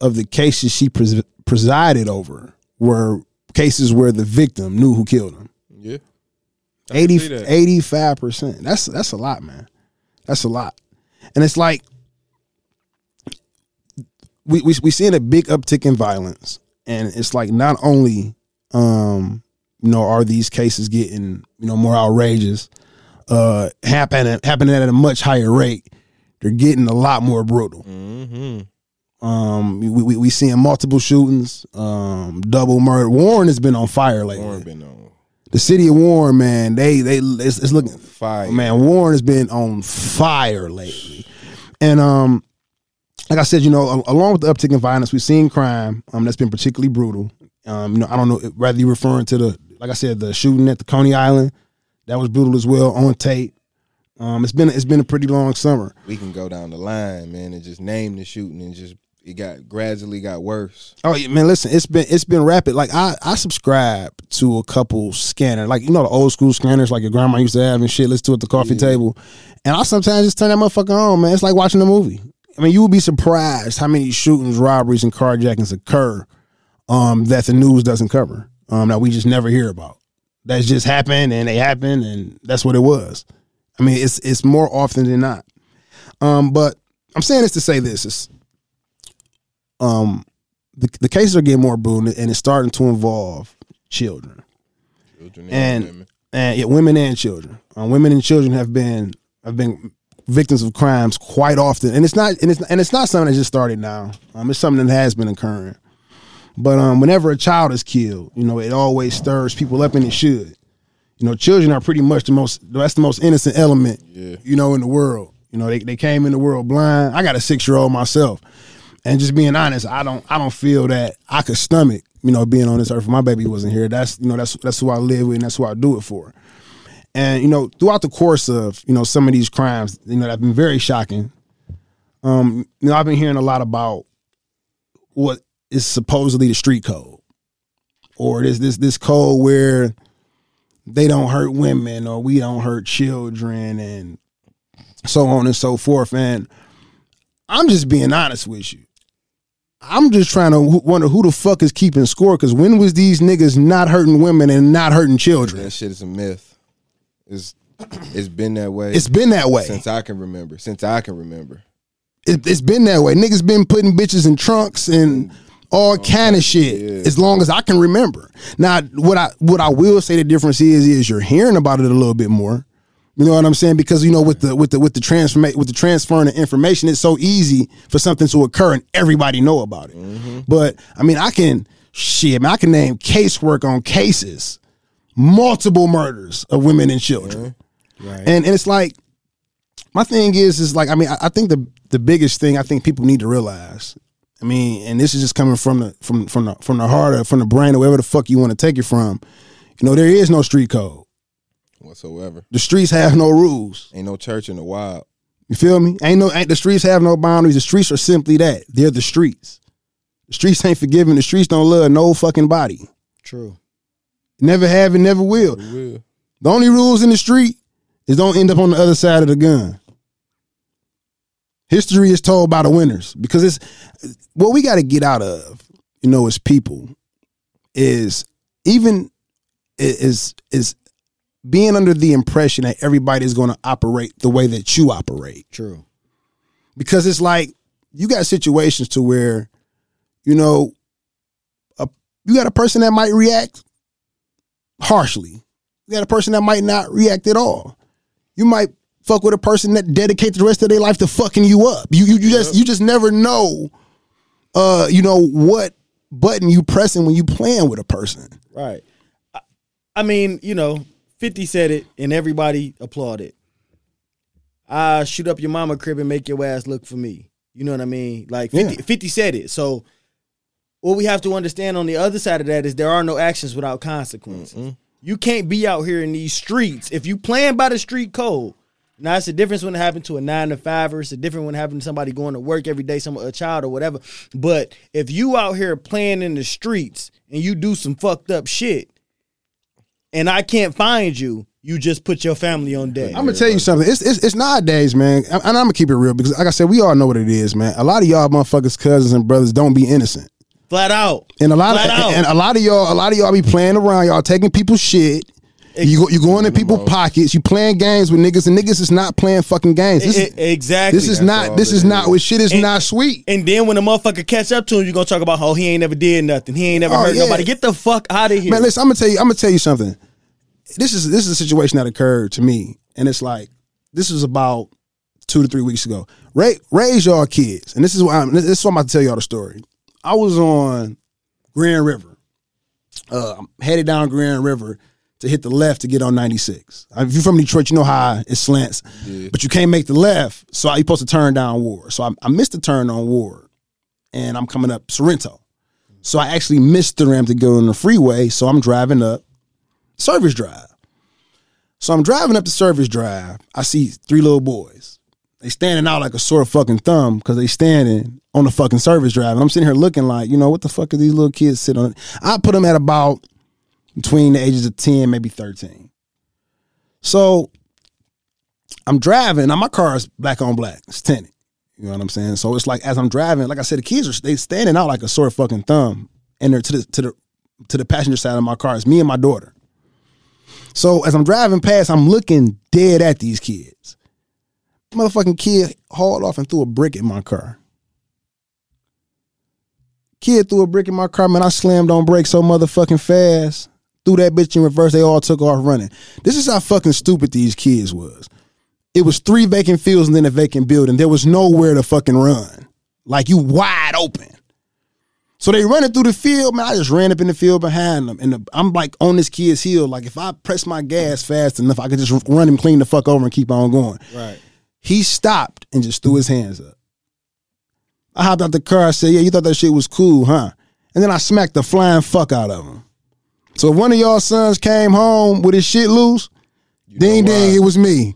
of the cases she pres- presided over were cases where the victim knew who killed him. Yeah. 80, that. 85%. That's that's a lot, man. That's a lot. And it's like we we we seeing a big uptick in violence. And it's like not only um you know are these cases getting, you know, more outrageous, uh happening happening at a much higher rate, they're getting a lot more brutal. Mm-hmm. Um we we, we seeing multiple shootings, um double murder. Warren has been on fire lately. Warren been on. The city of Warren, man, they they it's, it's looking Fire. Man, Warren has been on fire lately, and um, like I said, you know, along with the uptick in violence, we've seen crime um that's been particularly brutal. Um, you know, I don't know whether you're referring to the like I said, the shooting at the Coney Island that was brutal as well on tape. Um, it's been it's been a pretty long summer. We can go down the line, man, and just name the shooting and just it got gradually got worse. Oh yeah, man, listen, it's been it's been rapid. Like I I subscribe to a couple scanners, like you know the old school scanners, like your grandma used to have and shit. Let's do it at the coffee table, and I sometimes just turn that motherfucker on, man. It's like watching a movie. I mean, you would be surprised how many shootings, robberies, and carjackings occur um, that the news doesn't cover, um, that we just never hear about. That's just happened and they happened and that's what it was. I mean, it's it's more often than not. Um, but I'm saying this to say this: is um, the the cases are getting more brutal and it's starting to involve children Children and women. and yeah, women and children. Uh, women and children have been have been victims of crimes quite often, and it's not and it's and it's not something that just started now. Um, it's something that has been occurring. But um, whenever a child is killed, you know, it always stirs people up, and it should. You know, children are pretty much the most that's the most innocent element, Yeah. you know, in the world. You know, they they came in the world blind. I got a six year old myself, and just being honest, I don't I don't feel that I could stomach, you know, being on this earth. If my baby wasn't here, that's you know that's that's who I live with, and that's who I do it for. And you know, throughout the course of you know some of these crimes, you know, that have been very shocking. Um, you know, I've been hearing a lot about what is supposedly the street code, or this this this code where they don't hurt women or we don't hurt children and so on and so forth. And I'm just being honest with you. I'm just trying to wonder who the fuck is keeping score because when was these niggas not hurting women and not hurting children? That shit is a myth. It's it's been that way. It's been that way. since I can remember. Since I can remember. it, it's been that way. Niggas been putting bitches in trunks and all kind of shit yeah. as long as I can remember. Now, what I what I will say the difference is is you're hearing about it a little bit more. You know what I'm saying? Because you know with the with the with the transform with the transferring of information, it's so easy for something to occur and everybody know about it. Mm-hmm. But I mean, I can shit. Man, I can name casework on cases, multiple murders of women and children. Mm-hmm. Right. And and it's like my thing is is like I mean I, I think the the biggest thing I think people need to realize. I mean, and this is just coming from the from from the from the heart or from the brain or wherever the fuck you want to take it from. You know, there is no street code. Whatsoever. The streets have no rules. Ain't no church in the wild. You feel me? Ain't no ain't the streets have no boundaries. The streets are simply that. They're the streets. The streets ain't forgiving. The streets don't love no fucking body. True. Never have and never will. We will. The only rules in the street is don't end up on the other side of the gun. History is told by the winners because it's what we got to get out of, you know, as people is even is is being under the impression that everybody is going to operate the way that you operate. True. because it's like you got situations to where you know a, you got a person that might react harshly. You got a person that might not react at all. You might fuck with a person that dedicates the rest of their life to fucking you up. You you, you just you just never know uh you know what button you pressing when you playing with a person. Right. I, I mean, you know, 50 said it and everybody applauded. I shoot up your mama crib and make your ass look for me. You know what I mean? Like 50, Yeah. 50 said it. So what we have to understand on the other side of that is there are no actions without consequences. You can't be out here in these streets if you playing by the street code. Now it's a difference when it happened to a nine to five, or it's a different when it happened to somebody going to work every day, some a child or whatever. But if you out here playing in the streets and you do some fucked up shit, and I can't find you, you just put your family on deck. I'm gonna tell you something. It's, it's it's nowadays, man, and I'm gonna keep it real because, like I said, we all know what it is, man. A lot of y'all motherfuckers, cousins and brothers, don't be innocent, Flat out. and a lot Flat of out. and a lot of y'all, a lot of y'all be playing around. Y'all taking people's shit. You go, you go into people's pockets. You playing games with niggas, and niggas is not playing fucking games. This, is, exactly. this is not. This is not. What shit is And- not sweet. And then when the motherfucker catch up to him, you're gonna talk about how he ain't never did nothing. He ain't never Oh, hurt yeah. nobody. Get the fuck out of here. Man, listen, I'm gonna tell you. I'm gonna tell you something. This is this is a situation that occurred to me, and it's like this was about two to three weeks ago. Ra- raise y'all kids, and this is why I'm, this is what I'm about to tell y'all the story. I was on Grand River, uh, I'm headed down Grand River to hit the left to get on 96. Uh, If you're from Detroit, you know how it slants, but you can't make the left, so you're supposed to turn down Ward. So I, I missed the turn on Ward, and I'm coming up Sorrento. So I actually missed the ramp to go on the freeway, so I'm driving up Service Drive. So I'm driving up the Service Drive. I see three little boys. They standing out like a sore fucking thumb because they standing on the fucking service drive. And I'm sitting here looking like, you know, what the fuck are these little kids sitting on? I put them at about between the ages of 10, maybe 13. So I'm driving. Now my car is black on black. It's tinted. You know what I'm saying? So it's like as I'm driving, like I said, the kids are they standing out like a sore fucking thumb. And they're to the to the to the passenger side of my car. It's me and my daughter. So as I'm driving past, I'm looking dead at these kids. Motherfucking kid hauled off and threw a brick in my car. Kid threw a brick in my car, man. I slammed on brakes so motherfucking fast. Threw that bitch in reverse. They all took off running. This is how fucking stupid these kids was. It was three vacant fields and then a vacant building. There was nowhere to fucking run. Like you wide open. So they running through the field, man. I just ran up in the field behind them, and the, I'm like on this kid's heel. Like if I press my gas fast enough, I could just run him clean the fuck over and keep on going. Right. He stopped and just threw his hands up. I hopped out the car. I said, "Yeah, you thought that shit was cool, huh?" And then I smacked the flying fuck out of him. So if one of y'all sons came home with his shit loose, ding know ding, it was me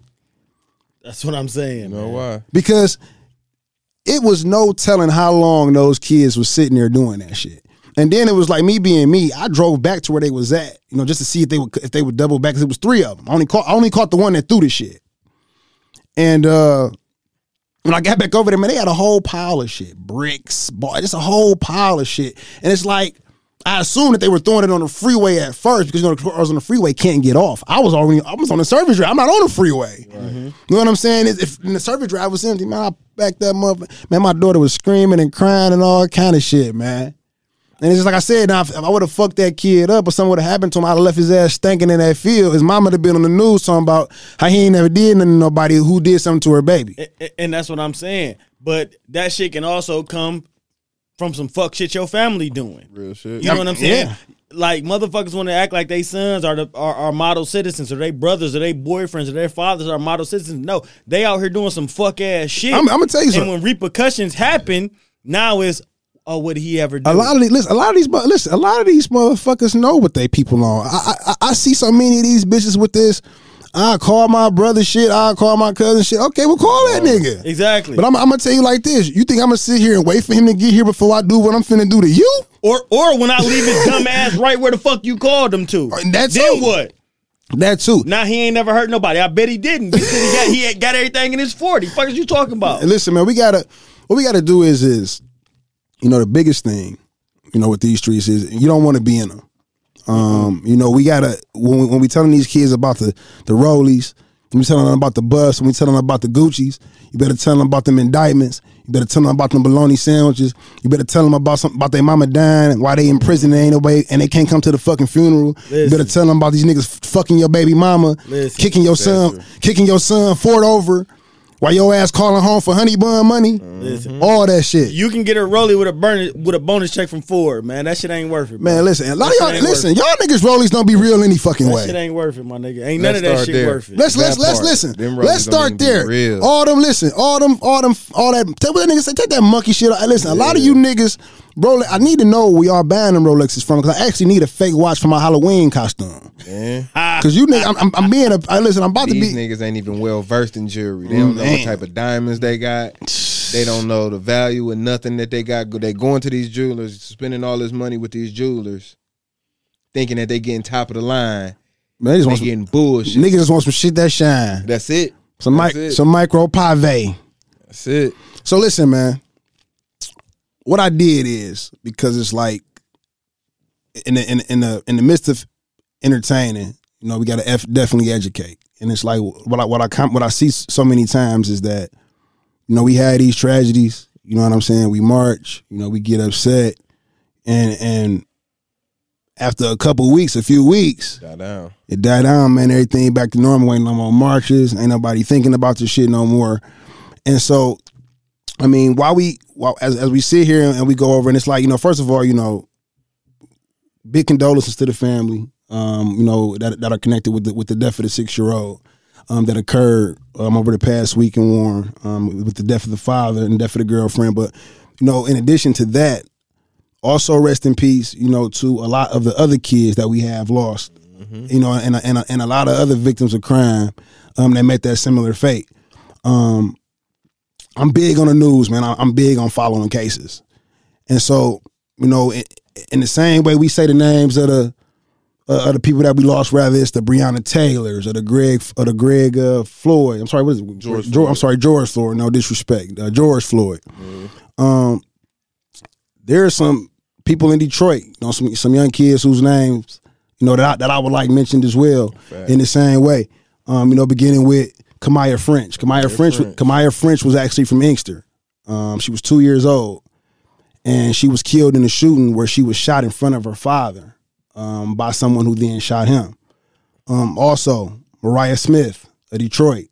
That's what I'm saying. You know man. why? because it was no telling how long those kids was sitting there doing that shit. And then it was like me being me. I drove back to where they was at, you know, just to see if they would if they would double back. Cause it was three of them. I only caught I only caught the one that threw the shit. And uh when I got back over there, man, they had a whole pile of shit, bricks, boy, just a whole pile of shit. And it's like I assumed that they were throwing it on the freeway at first because you know the cars on the freeway can't get off. I was already I was on the service drive. I'm not on the freeway. Mm-hmm. You know what I'm saying? If, if the service drive was empty, man, I backed that motherfucker. Man, my daughter was screaming and crying and all kind of shit, man. And it's just like I said, now if, if I would have fucked that kid up or something would have happened to him, I'd have left his ass stinking in that field. His mama would have been on the news talking about how he ain't never did nothing to nobody who did something to her baby. A- a- and that's what I'm saying. But that shit can also come from some fuck shit your family doing. Real shit. You know what I'm saying? Yeah. Like motherfuckers want to act like they sons are the are, are model citizens, or they brothers, or they boyfriends, or their fathers are model citizens. No, they out here doing some fuck ass shit. I'm- I'ma tell you And something. when repercussions happen, now it's oh, what did he ever do? A lot of these, listen, a lot of these, listen, a lot of these motherfuckers know what they people on. I, I, I see so many of these bitches with this. I call my brother shit. I call my cousin shit. Okay, well, call that oh, nigga. exactly. But I'm, I'm gonna tell you like this. You think I'm gonna sit here and wait for him to get here before I do what I'm finna do to you? or or when I leave his dumb ass right where the fuck you called him to. Uh, and that then too. what? That too. Now he ain't never hurt nobody. I bet he didn't. Because he got he got everything in his forty. Fuck is you talking about? Listen, man, we gotta what we gotta do is is you know the biggest thing, you know, with these streets is you don't want to be in them. Um, you know, we gotta when we, when we telling these kids about the the rollies, when we telling them about the bus, when we telling them about the Gucci's, you better tell them about them indictments. You better tell them about them bologna sandwiches. You better tell them about something about their mama dying, and why they in prison, and ain't nobody, and they can't come to the fucking funeral. You better tell them about these niggas fucking your baby mama, Listen. kicking your son, kicking your son Ford over, while your ass calling home for honey bun money. Listen. All that shit. You can get a rollie with a burn with a bonus check from Ford, man. That shit ain't worth it, bro. Man, listen, a lot That of y'all listen, y'all niggas rollies don't be real any fucking way. That shit ain't worth it, my nigga. Ain't Let's none of that shit there. worth it. Let's let's That let's part. listen. Them Let's start there. real. All them listen, all them all them all that take what that nigga say, take that monkey shit. out. Listen, a lot of you niggas Rolex, I need to know where y'all buying them Rolexes from because I actually need a fake watch for my Halloween costume. Man. Cause you nigga, I'm, I'm, I'm being a. I listen, I'm about to These be. niggas ain't even well versed in jewelry. They don't know Man. what type of diamonds they got. They don't know the value of nothing that they got. They going to these jewelers, spending all this money with these jewelers, thinking that they getting top of the line. Man, they just They want some, getting bullshit. niggas just want some shit that shine. That's it. Some That's mic, it. some micro pave. That's it. So listen, man. What I did is because it's like in the in, in the in the midst of entertaining, you know, we got to f- definitely educate. And it's like what I what I com- what I see so many times is that you know we had these tragedies. You know what I'm saying? We march. You know, we get upset, and and after a couple weeks, a few weeks, Got down. it died down, man. Everything back to normal. Ain't no more marches. Ain't nobody thinking about this shit no more. And so, I mean, while we, while as as we sit here and we go over, and it's like, you know, first of all, you know, big condolences to the family. um, you know, that that are connected with the with the death of the six year old um, that occurred um, over the past week in Warren um, with the death of the father and death of the girlfriend. But you know, in addition to that, also rest in peace, you know, to a lot of the other kids that we have lost. You know, and a, and a, and a lot of other victims of crime um, that met that similar fate. Um, I'm big on the news, man. I- I'm big on following cases, and so you know, in, in the same way we say the names of the uh, of the people that we lost, rather it's the Breonna Taylors or the Greg or the Greg uh, Floyd. I'm sorry, what is it? George I'm sorry, George Floyd. No disrespect, uh, George Floyd. Um, there are some people in Detroit, you know, some some young kids whose names, you know, that I, that I would like mentioned as well in the same way. Um, you know, beginning with Kamaya French. Kamaya French. French. Kamaya French was actually from Inkster. Um, she was two years old, and she was killed in a shooting where she was shot in front of her father um, by someone who then shot him. Um, also, Mariah Smith of Detroit,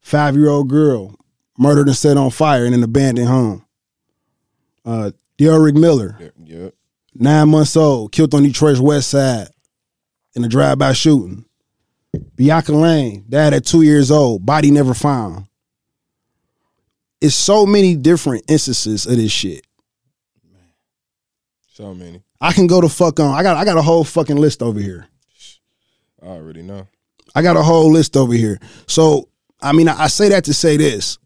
five year old girl murdered and set on fire in an abandoned home. Uh, Derrick Miller, Yep. yep. nine months old, killed on Detroit's west side in a drive-by shooting. Bianca Lane, dad at two years old, body never found. It's so many different instances of this shit. So many. I can go to fuck on. I got I got a whole fucking list over here. I already know. I got a whole list over here. So I mean, I, I say that to say this: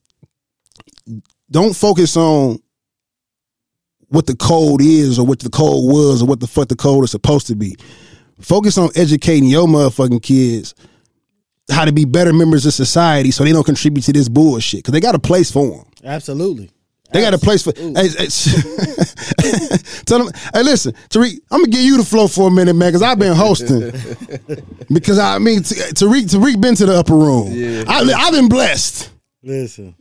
don't focus on what the code is, or what the code was, or what the fuck the code is supposed to be. Focus on educating your motherfucking kids how to be better members of society, so they don't contribute to this bullshit. Because they got a place for them. Absolutely. They got a place for. Hey, hey, tell them. Hey, listen, Tariq. I'm gonna give you the flow for a minute, man, because I've been hosting. because I mean, Tariq, Tariq been to the upper room. Yeah. I, I've been blessed. Listen.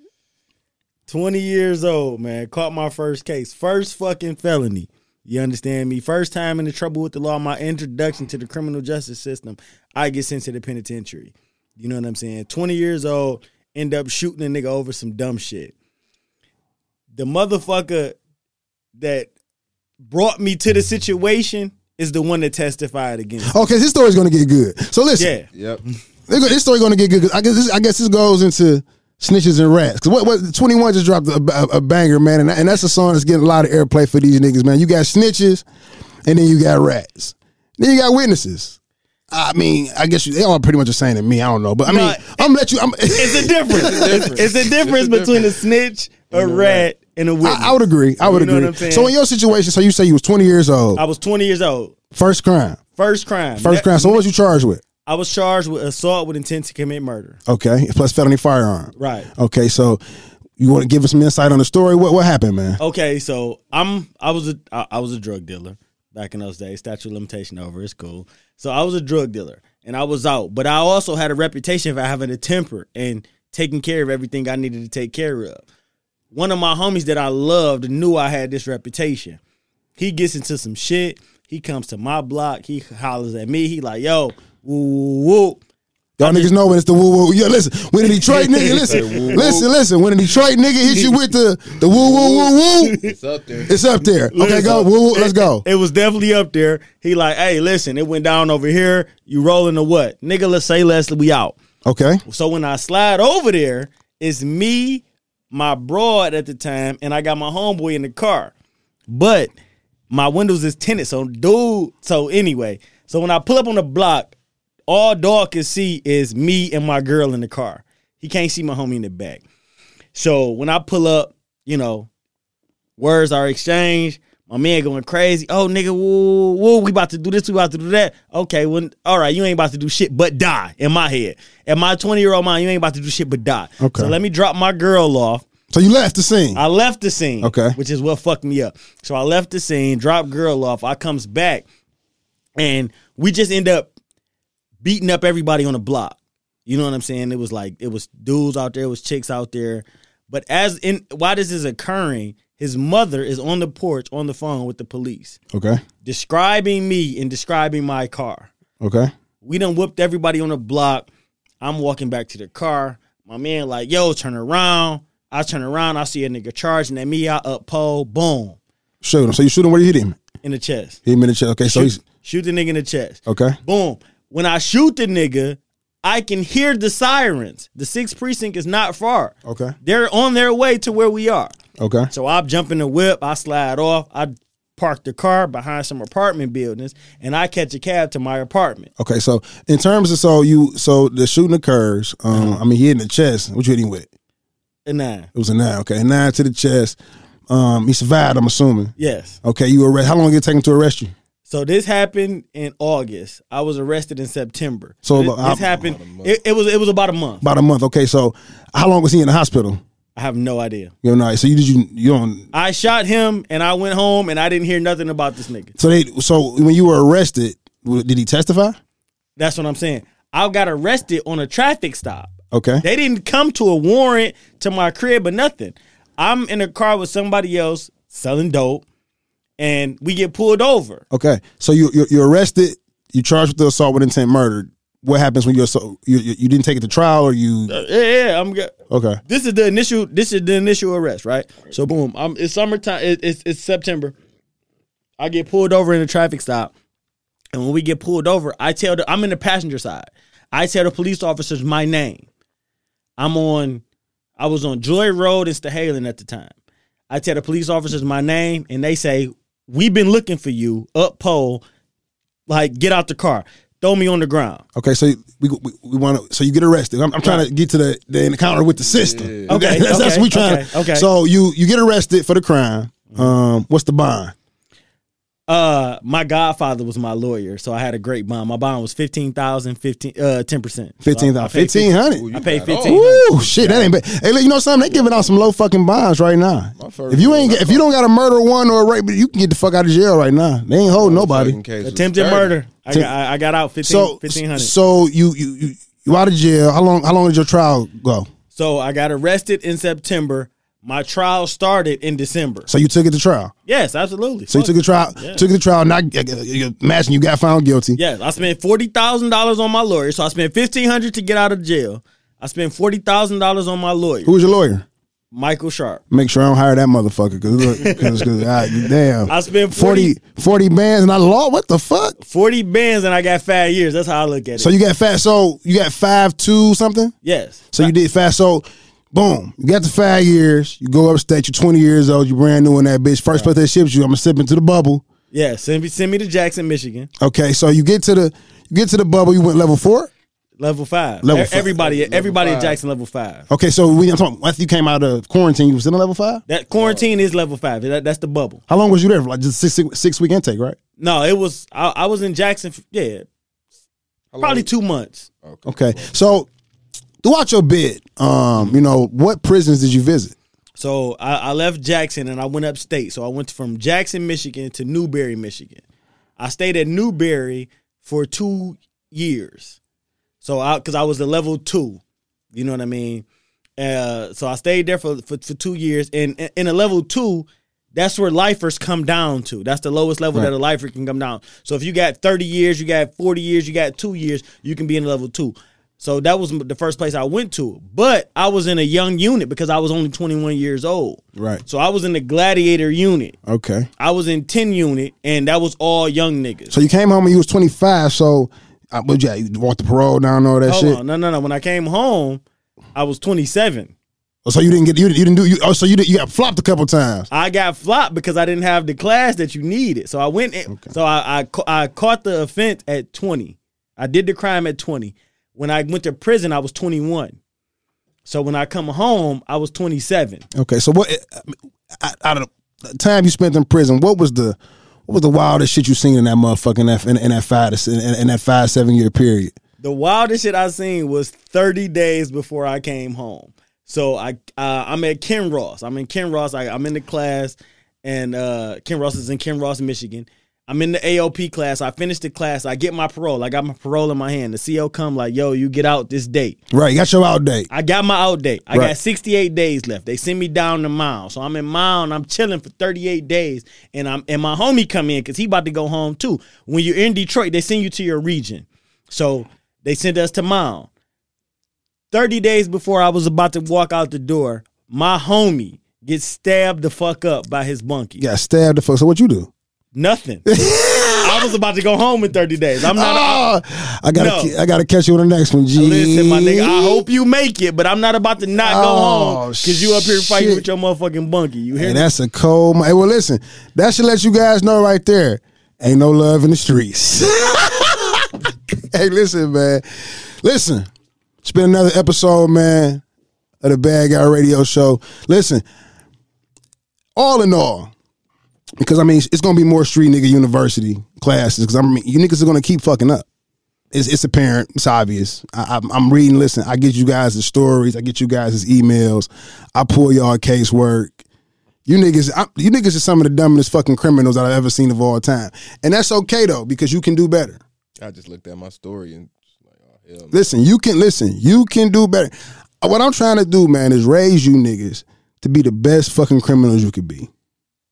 20 years old, man. Caught my first case. First fucking felony. You understand me? First time in the trouble with the law, my introduction to the criminal justice system, I get sent to the penitentiary. You know what I'm saying? 20 years old, end up shooting a nigga over some dumb shit. The motherfucker that brought me to the situation is the one that testified against. me. Okay, this story's gonna get good. So listen, Yeah. Yep. this this story gonna get good. I guess this, I guess this goes into snitches and rats. Cause what, what 21 just dropped a, a, a banger, man, and, and that's a song that's getting a lot of airplay for these niggas, man. You got snitches, and then you got rats. Then you got witnesses. I mean, I guess you, they all pretty much the same to me. I don't know, but I mean, No, I'm gonna let you. I'm, It's a difference. it's, it's a difference It's a between a snitch, a rat, and a witness. I, I would agree. I would You know agree. what I'm saying? So in your situation, so you say you was 20 years old, I was 20 years old. first crime, First crime. first crime. So what was you charged with? I was charged with assault with intent to commit murder. Okay, plus felony firearm. Right. Okay, so you want to give us some insight on the story? What what happened, man? Okay, so I'm I was a I, I was a drug dealer back in those days. Statute of limitation over. It's cool. So I was a drug dealer and I was out, but I also had a reputation for having a temper and taking care of everything I needed to take care of. One of my homies that I loved knew I had this reputation. He gets into some shit. He comes to my block. He hollers at me. He like, "Yo, woo woo woo." Y'all niggas know when it's the woo woo. Yeah, listen. When a Detroit nigga, listen, Woo, woo. listen, listen. When a Detroit nigga hits you with the the woo woo woo woo, It's up there. it's up there. Okay, go woo woo. Let's go. It was definitely up there. He like, hey, listen, it went down over here. You rolling to what? Nigga, let's say Leslie, we out. Okay, So when I slide over there, it's me, my broad at the time, and I got my homeboy in the car. But my windows is tinted. So dude, so anyway, so when I pull up on the block, all dog can see is me and my girl in the car. He can't see my homie in the back. So when I pull up, you know, words are exchanged. My man going crazy. Oh, nigga, woo, woo, we about to do this, we about to do that. Okay, well, all right, you ain't about to do shit but die in my head. In my 20 year old mind, you ain't about to do shit but die. Okay. So let me drop my girl off. so you left the scene. I left the scene. Okay. Which is what fucked me up. So I left the scene, dropped girl off. I comes back, and we just end up beating up everybody on the block. You know what I'm saying? It was like it was dudes out there, it was chicks out there. But as in while this is occurring, his mother is on the porch on the phone with the police, Okay, describing me and describing my car. okay. We done whooped everybody on the block. I'm walking back to the car. My man like, yo, turn around. I turn around. I see a nigga charging at me. I up pole. Boom. Shoot him. So you shoot him where you hit him? In the chest. Hit him in the chest. Okay, so he's Shoot the nigga in the chest. Okay. Boom. When I shoot the nigga, I can hear the sirens. The sixth precinct is not far. Okay. They're on their way to where we are. Okay. So I jump in the whip, I slide off, I park the car behind some apartment buildings, and I catch a cab to my apartment. Okay. So in terms of so you so the shooting occurs. Um, I mean, he hit in the chest. What you hitting with? A nine. It was a nine. Okay, a nine to the chest. Um, he survived. I'm assuming. Yes. Okay, you arrest. How long did it take him to arrest you? So this happened in August. I was arrested in September. So this, about- this happened. It, it was it was about a month. About a month. Okay, so how long was he in the hospital? I have no idea. You know, so you did you you don't. I shot him and I went home and I didn't hear nothing about this nigga. So they so when you were arrested, did he testify? That's what I'm saying. I got arrested on a traffic stop. Okay. They didn't come to a warrant to my crib or nothing. I'm in a car with somebody else selling dope, and we get pulled over. Okay. So you you're, you're arrested. You charged with the assault with intent murder. What happens when you're so you, you didn't take it to trial or you? Uh, yeah, yeah, I'm. good. Okay. This is the initial. This is the initial arrest, right? So boom, I'm. It's summertime. It, it's it's September. I get pulled over in a traffic stop, and when we get pulled over, I tell the I'm in the passenger side. I tell the police officers my name. I'm on. I was on Joy Road in Stahelin at the time. I tell the police officers my name, and they say we've been looking for you up pole. Like get out the car, throw me on the ground. Okay. So we we, we want to. So you get arrested. I'm, I'm trying to get to the the encounter with the system. Okay, That's, that's okay, what we trying. okay, to, okay. So you you get arrested for the crime. Um. What's the bond? Uh, my godfather was my lawyer, so I had a great bond. My bond was fifteen thousand, fifteen, uh, ten percent. Fifteen thousand. Fifteen hundred. I paid got fifteen. Ooh, shit, that ain't bad. Hey, look, you know something? They giving out some low fucking bonds right now. If you ain't, get, if you don't got a murder one or a rape, you can get the fuck out of jail right now. They ain't holding nobody. Second case was Attempted murder. I got, I I got out 15, So, 1500. So, so you you you you out of jail? How long? How long did your trial go? So I got arrested in September. My trial started in December. So you took it to trial. Yes, absolutely. So you Fuck took a trial. Yeah. Took it to trial. Not you imagine you got found guilty. Yes, I spent forty thousand dollars on my lawyer. So I spent fifteen hundred to get out of jail. I spent forty thousand dollars on my lawyer, Who was your lawyer? Michael Sharp. Make sure I don't hire that motherfucker. Cause, cause, 'cause, ah, damn. I spent 40, 40, 40 bands and I law. What the fuck? 40 bands and I got five years. That's how I look at it. So you got fat. So you got five two something. yes. So you did fast. So boom, you got the five years. You go upstate. You're 20 years old. You're brand new in that bitch. First place they shipped you. I'm gonna sip into the bubble. Yeah, send me send me to Jackson, Michigan. Okay, so you get to the you get to the bubble. You went level four. Level five. Level five. Everybody, everybody at. Jackson level five. Okay, so we I'm talking, after you came out of quarantine, you was still in level five. That quarantine is level five. That, that's the bubble. How long was you there? For like just six six, six week intake, right? No, it was. I, I was in Jackson. f- Yeah, How long- probably two months. Okay, so throughout your bid, um, you know what prisons did you visit? So I, I left Jackson and I went upstate. So I went from Jackson, Michigan to Newberry, Michigan. I stayed at Newberry for two years. So I because I was a level two, you know what I mean. Uh, so I stayed there for, for for two years, and in- in a level two, that's where lifers come down to. That's the lowest level that a lifer can come down. So if you got thirty years, you got forty years, you got two years, you can be in level two. So that was the first place I went to. But I was in a young unit because I was only 21 years old. Right. So I was in the gladiator unit. Okay, I was in 10 unit, and that was all young niggas. so you came home and you was 25. So uh, what you, you walked the parole down and all that Hold shit. on. No, no, no. When I came home, I was 27. Oh, So you didn't get you, didn't- you didn't do you. Oh, so you did, you got flopped a couple times. I got flopped because I didn't have the class that you needed. So I went. In, So I, I I caught the offense at 20. I did the crime at 20. When I went to prison, I was 21. So when I come home, I was 27. Okay, so what out of the time you spent in prison, what was the what was the wildest shit you seen in that motherfucking that in, in that five in, in that five seven year period? The wildest shit I seen was 30 days before I came home. So I uh, I'm at Kinross. I'm in Kinross. I, I'm in the class, and uh, Kinross is in Kinross, Michigan. I'm in the AOP class. I finished the class. I get my parole. I got my parole in my hand. The CO come like, yo, you get out this date. Right, you got your out date. I got my out date. I Right. got 68 days left. They send me down to Mound. So I'm in Mound. I'm chilling for 38 days. And I'm and my homie come in because he about to go home too. When you're in Detroit, they send you to your region. So they sent us to Mound. 30 days before I was about to walk out the door, my homie gets stabbed the fuck up by his bunkie. Got stabbed the fuck. So what you do? Nothing. I was about to go home in 30 days. I'm not. a- Oh, I gotta, No. I gotta catch you on the next one. G. Listen, my nigga, I hope you make it, but I'm not about to not go Oh, home because you up here fighting shit. with your motherfucking bunkie. You hear me? that's a cold. Hey, well, listen, that should let you guys know right there. Ain't no love in the streets. hey, listen, man. Listen, it's been another episode, man, of the Bad Guy Radio Show. Listen, all in all, because I mean, it's gonna be more street nigga university classes. Because I mean, you niggas are gonna keep fucking up. It's, it's apparent. It's obvious. I, I'm, I'm reading. Listen, I get you guys the stories. I get you guys emails. I pull y'all casework. You niggas, I, you niggas are some of the dumbest fucking criminals that I've ever seen of all time, and that's okay though because you can do better. I just looked at my story and like, oh hell. Listen, you can listen. You can do better. What I'm trying to do, man, is raise you niggas to be the best fucking criminals you could be.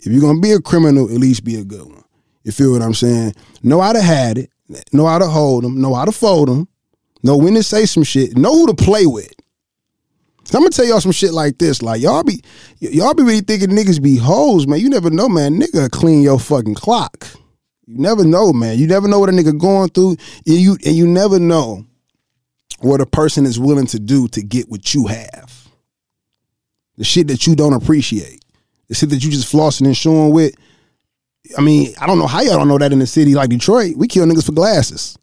If you're gonna be a criminal, at least be a good one. You feel what I'm saying? Know how to hide it. Know how to hold them. Know how to fold them. Know when to say some shit. Know who to play with. So I'm gonna tell y'all some shit like this. Like y'all be, y'all be really thinking niggas be hoes, man. You never know, man. Nigga clean your fucking clock. You never know, man. You never know what a nigga going through, and you and you never know what a person is willing to do to get what you have. The shit that you don't appreciate, the shit that you just flossing and showing with. I mean, I don't know how y'all don't know that in a city like Detroit. We kill niggas for glasses.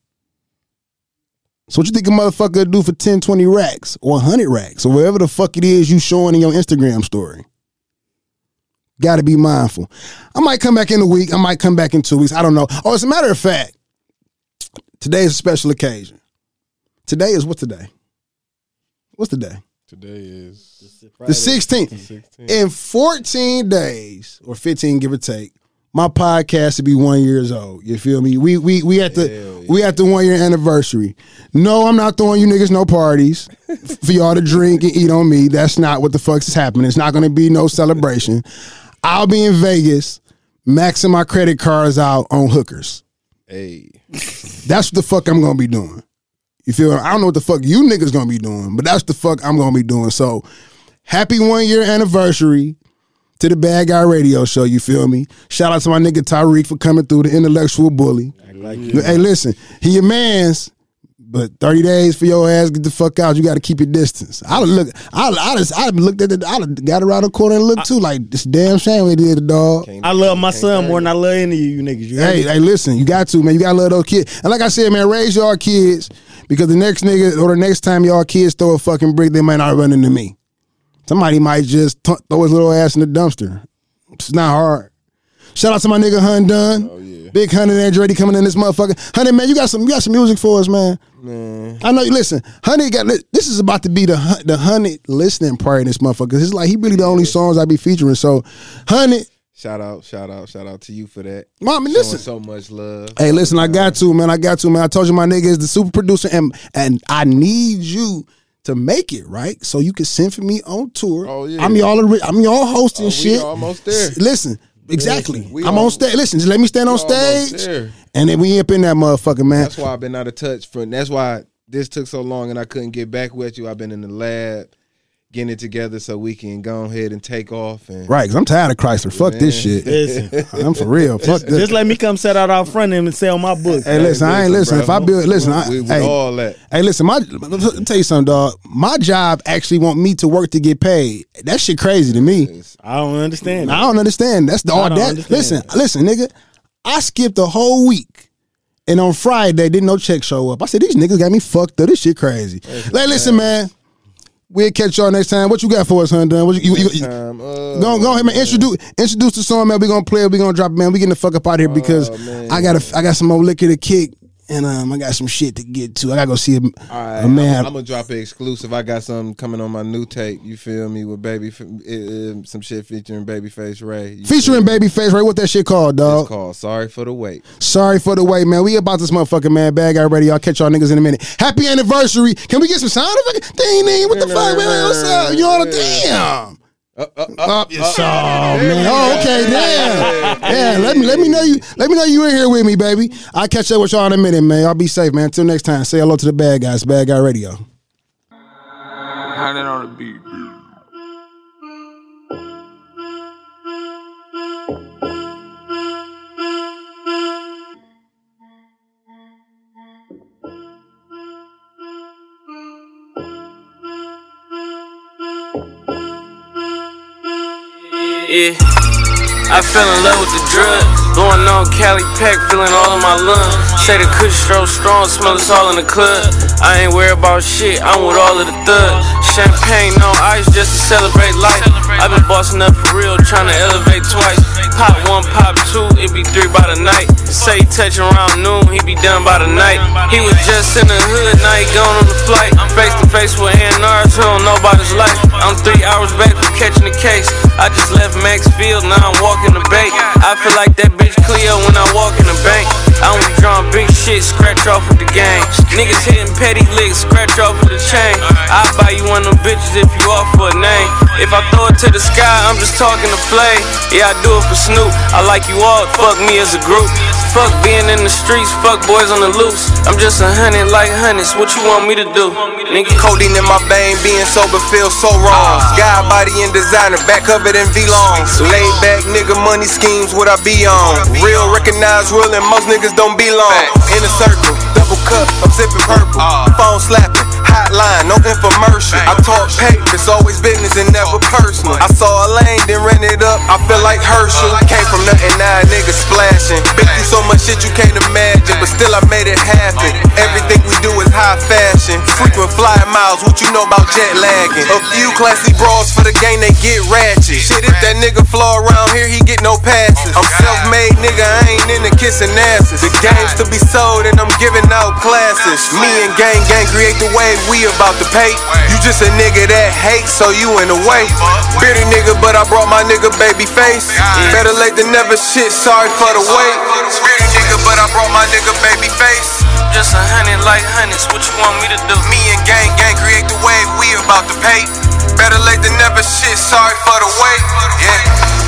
So what you think a motherfucker do for 10, 20 racks or 100 racks or whatever the fuck it is you showing in your Instagram story? Got to be mindful. I might come back in a week. I might come back in two weeks. I don't know. Oh, as a matter of fact, today is a special occasion. Today is what today? What's the day? Today is The 16th. 16. In 14 days or 15, give or take, my podcast will be one years old. You feel me? We we we at the yeah. we at the one year anniversary. No, I'm not throwing you niggas no parties for y'all to drink and eat on me. That's not what the fuck's is happening. It's not gonna be no celebration. I'll be in Vegas, maxing my credit cards out on hookers. Hey, That's what the fuck I'm gonna be doing. You feel? I don't know what the fuck you niggas gonna be doing, but that's the fuck I'm gonna be doing. So, happy one year anniversary to the Bad Guy Radio Show. You feel me? Shout out to my nigga Tariq for coming through the intellectual bully. Like you. Hey, listen, he your man's, but 30 days for your ass, get the fuck out. You got to keep your distance. I done look, I, I just, I looked at it, I got around the corner and looked too. Like, this damn shame we did the dog. I love my son turn more than I love any of you niggas. You Hey, hey, listen, you got to, man. You got to love those kids. And like I said, man, raise your kids because the next nigga or the next time y'all kids throw a fucking brick, they might not run into me. Somebody might just t- throw his little ass in the dumpster. It's not hard. Shout out to my nigga Hun Dunn. Oh, yeah. Big Hunnit Andretti coming in this motherfucker. Honey, man, you got some you got some music for us, man. man. I know you listen. Honey got this is about to be the the Honey listening part of this motherfucker. It's like he really the only songs I be featuring. So, Honey, Shout out, shout out, shout out to you for that. Showing listen. so much love. Hey, listen, I got to, man. I got to, man. I told you my nigga is the super producer, and and I need you to make it right, so you can send for me on tour. Oh, yeah. I'm y'all, I'm y'all hosting Oh, shit. almost there. Listen, exactly. we I'm al- on stage. Listen, just let me stand on stage, and then we up in that motherfucker, man. That's why I've been out of touch for. That's why this took so long and I couldn't get back with you. I've been in the lab getting it together so we can go ahead and take off. And Right, because I'm tired of Chrysler. Fuck this shit. Listen, I'm for real. Fuck this. just let me come set out out front of him and sell my books. Hey, listen, I ain't listen. If I build, listen, I, we, we hey, all that. Hey, listen, my let me tell you something, dog. My job actually want me to work to get paid. That shit crazy to me. I don't understand. I don't understand. That's the all that. Listen, that. listen, nigga. I skipped a whole week, and on Friday didn't no check show up. I said these niggas got me fucked up. This shit crazy. Like, listen, man. We'll catch y'all next time. What you got for us, hun? Done? What you, you, you, you, Time, uh, Go, go ahead, man. Introduce, introduce the song, man. We gonna play it. We gonna drop it, man. We getting the fuck up out of here because Oh. I got a, I got some more liquor to kick, and um, I got some shit to get to. I gotta go see a, All right, a man. I'm, I'm gonna drop it exclusive. I got something coming on my new tape. You feel me? With baby, uh, uh, some shit featuring Babyface Ray. Featuring? Babyface, right? What that shit called, dog? It's called "Sorry for the Wait." Sorry for the wait, man. We about this motherfucking man. Bad guy ready. I'll catch y'all niggas in a minute. Happy anniversary. Can we get some sound effects? Ding ding. What the fuck, man? What's up? You on the damn? Uh, uh, Up your song, man. Oh, okay, damn. Yeah, let me let me know you let me know you in here with me, baby. I'll catch up with y'all in a minute, man. Y'all be safe, man. Until next time. Say hello to the bad guys. Bad guy radio. Hundred on the beat. Yeah. I fell in love with the drug. Going on Cali Pack, feeling all in my lungs. Say the kush stroke strong, smell it's all in the club. I ain't worried about shit, I'm with all of the thugs. Champagne on ice just to celebrate life. i been bossing up for real, trying to elevate twice. Pop one, pop two, it be three by the night. Say he touch around noon, he be done by the night. He was just in the hood, now he gone on the flight. Face to face with A&Rs, who don't know about his life. I'm three hours back from catching the case. I just left Max Field, now I'm walking the bank. I feel like that bitch Cleo when I walk in the bank. I only drawing big shit, scratch off with the gang. Niggas hitting petty licks, scratch off with the chain. I'll buy you one of them bitches if you offer a name. If I throw it to the sky, I'm just talking to play. Yeah, I do it for Snoop. I like you all, fuck me as a group. Fuck being in the streets, fuck boys on the loose. I'm just a hundred like hundreds, what you want me to do? Nigga, codeine in my vein, being sober feels so wrong. Uh. Sky body and designer, back in V-longs. Laid back nigga, money schemes, what I be on. Real recognize real, and most niggas don't be long. In a circle, double cup, I'm sipping purple. Ah. Phone slapping, hotline, no infomercial. I talk paper, it's always business and never personal. I saw a lane, then ran it up, I feel like Herschel. Came from nothing, now a nigga splashing. Been through so much shit you can't imagine, but still I made it happen. Everything we do is high fashion. Frequent flying miles, what you know about jet lagging? A few classy bras for the game, they get ratchet. Shit, if that nigga flaw around here, he get no passes. I'm self-made, nigga, I ain't into kissing asses. The game's to be sold, and I'm giving out classes. Me and gang gang create the wave, we about to pay. You just a nigga that hates, so you in the way. Bitter nigga, but I brought my nigga Babyface. Better late than never, shit, sorry for the wait. Bitter nigga, but I brought my nigga Babyface. Just a hundred like hundreds, what you want me to do? Me and gang gang create the wave, we about to pay. Better late than never, shit, sorry for the wait.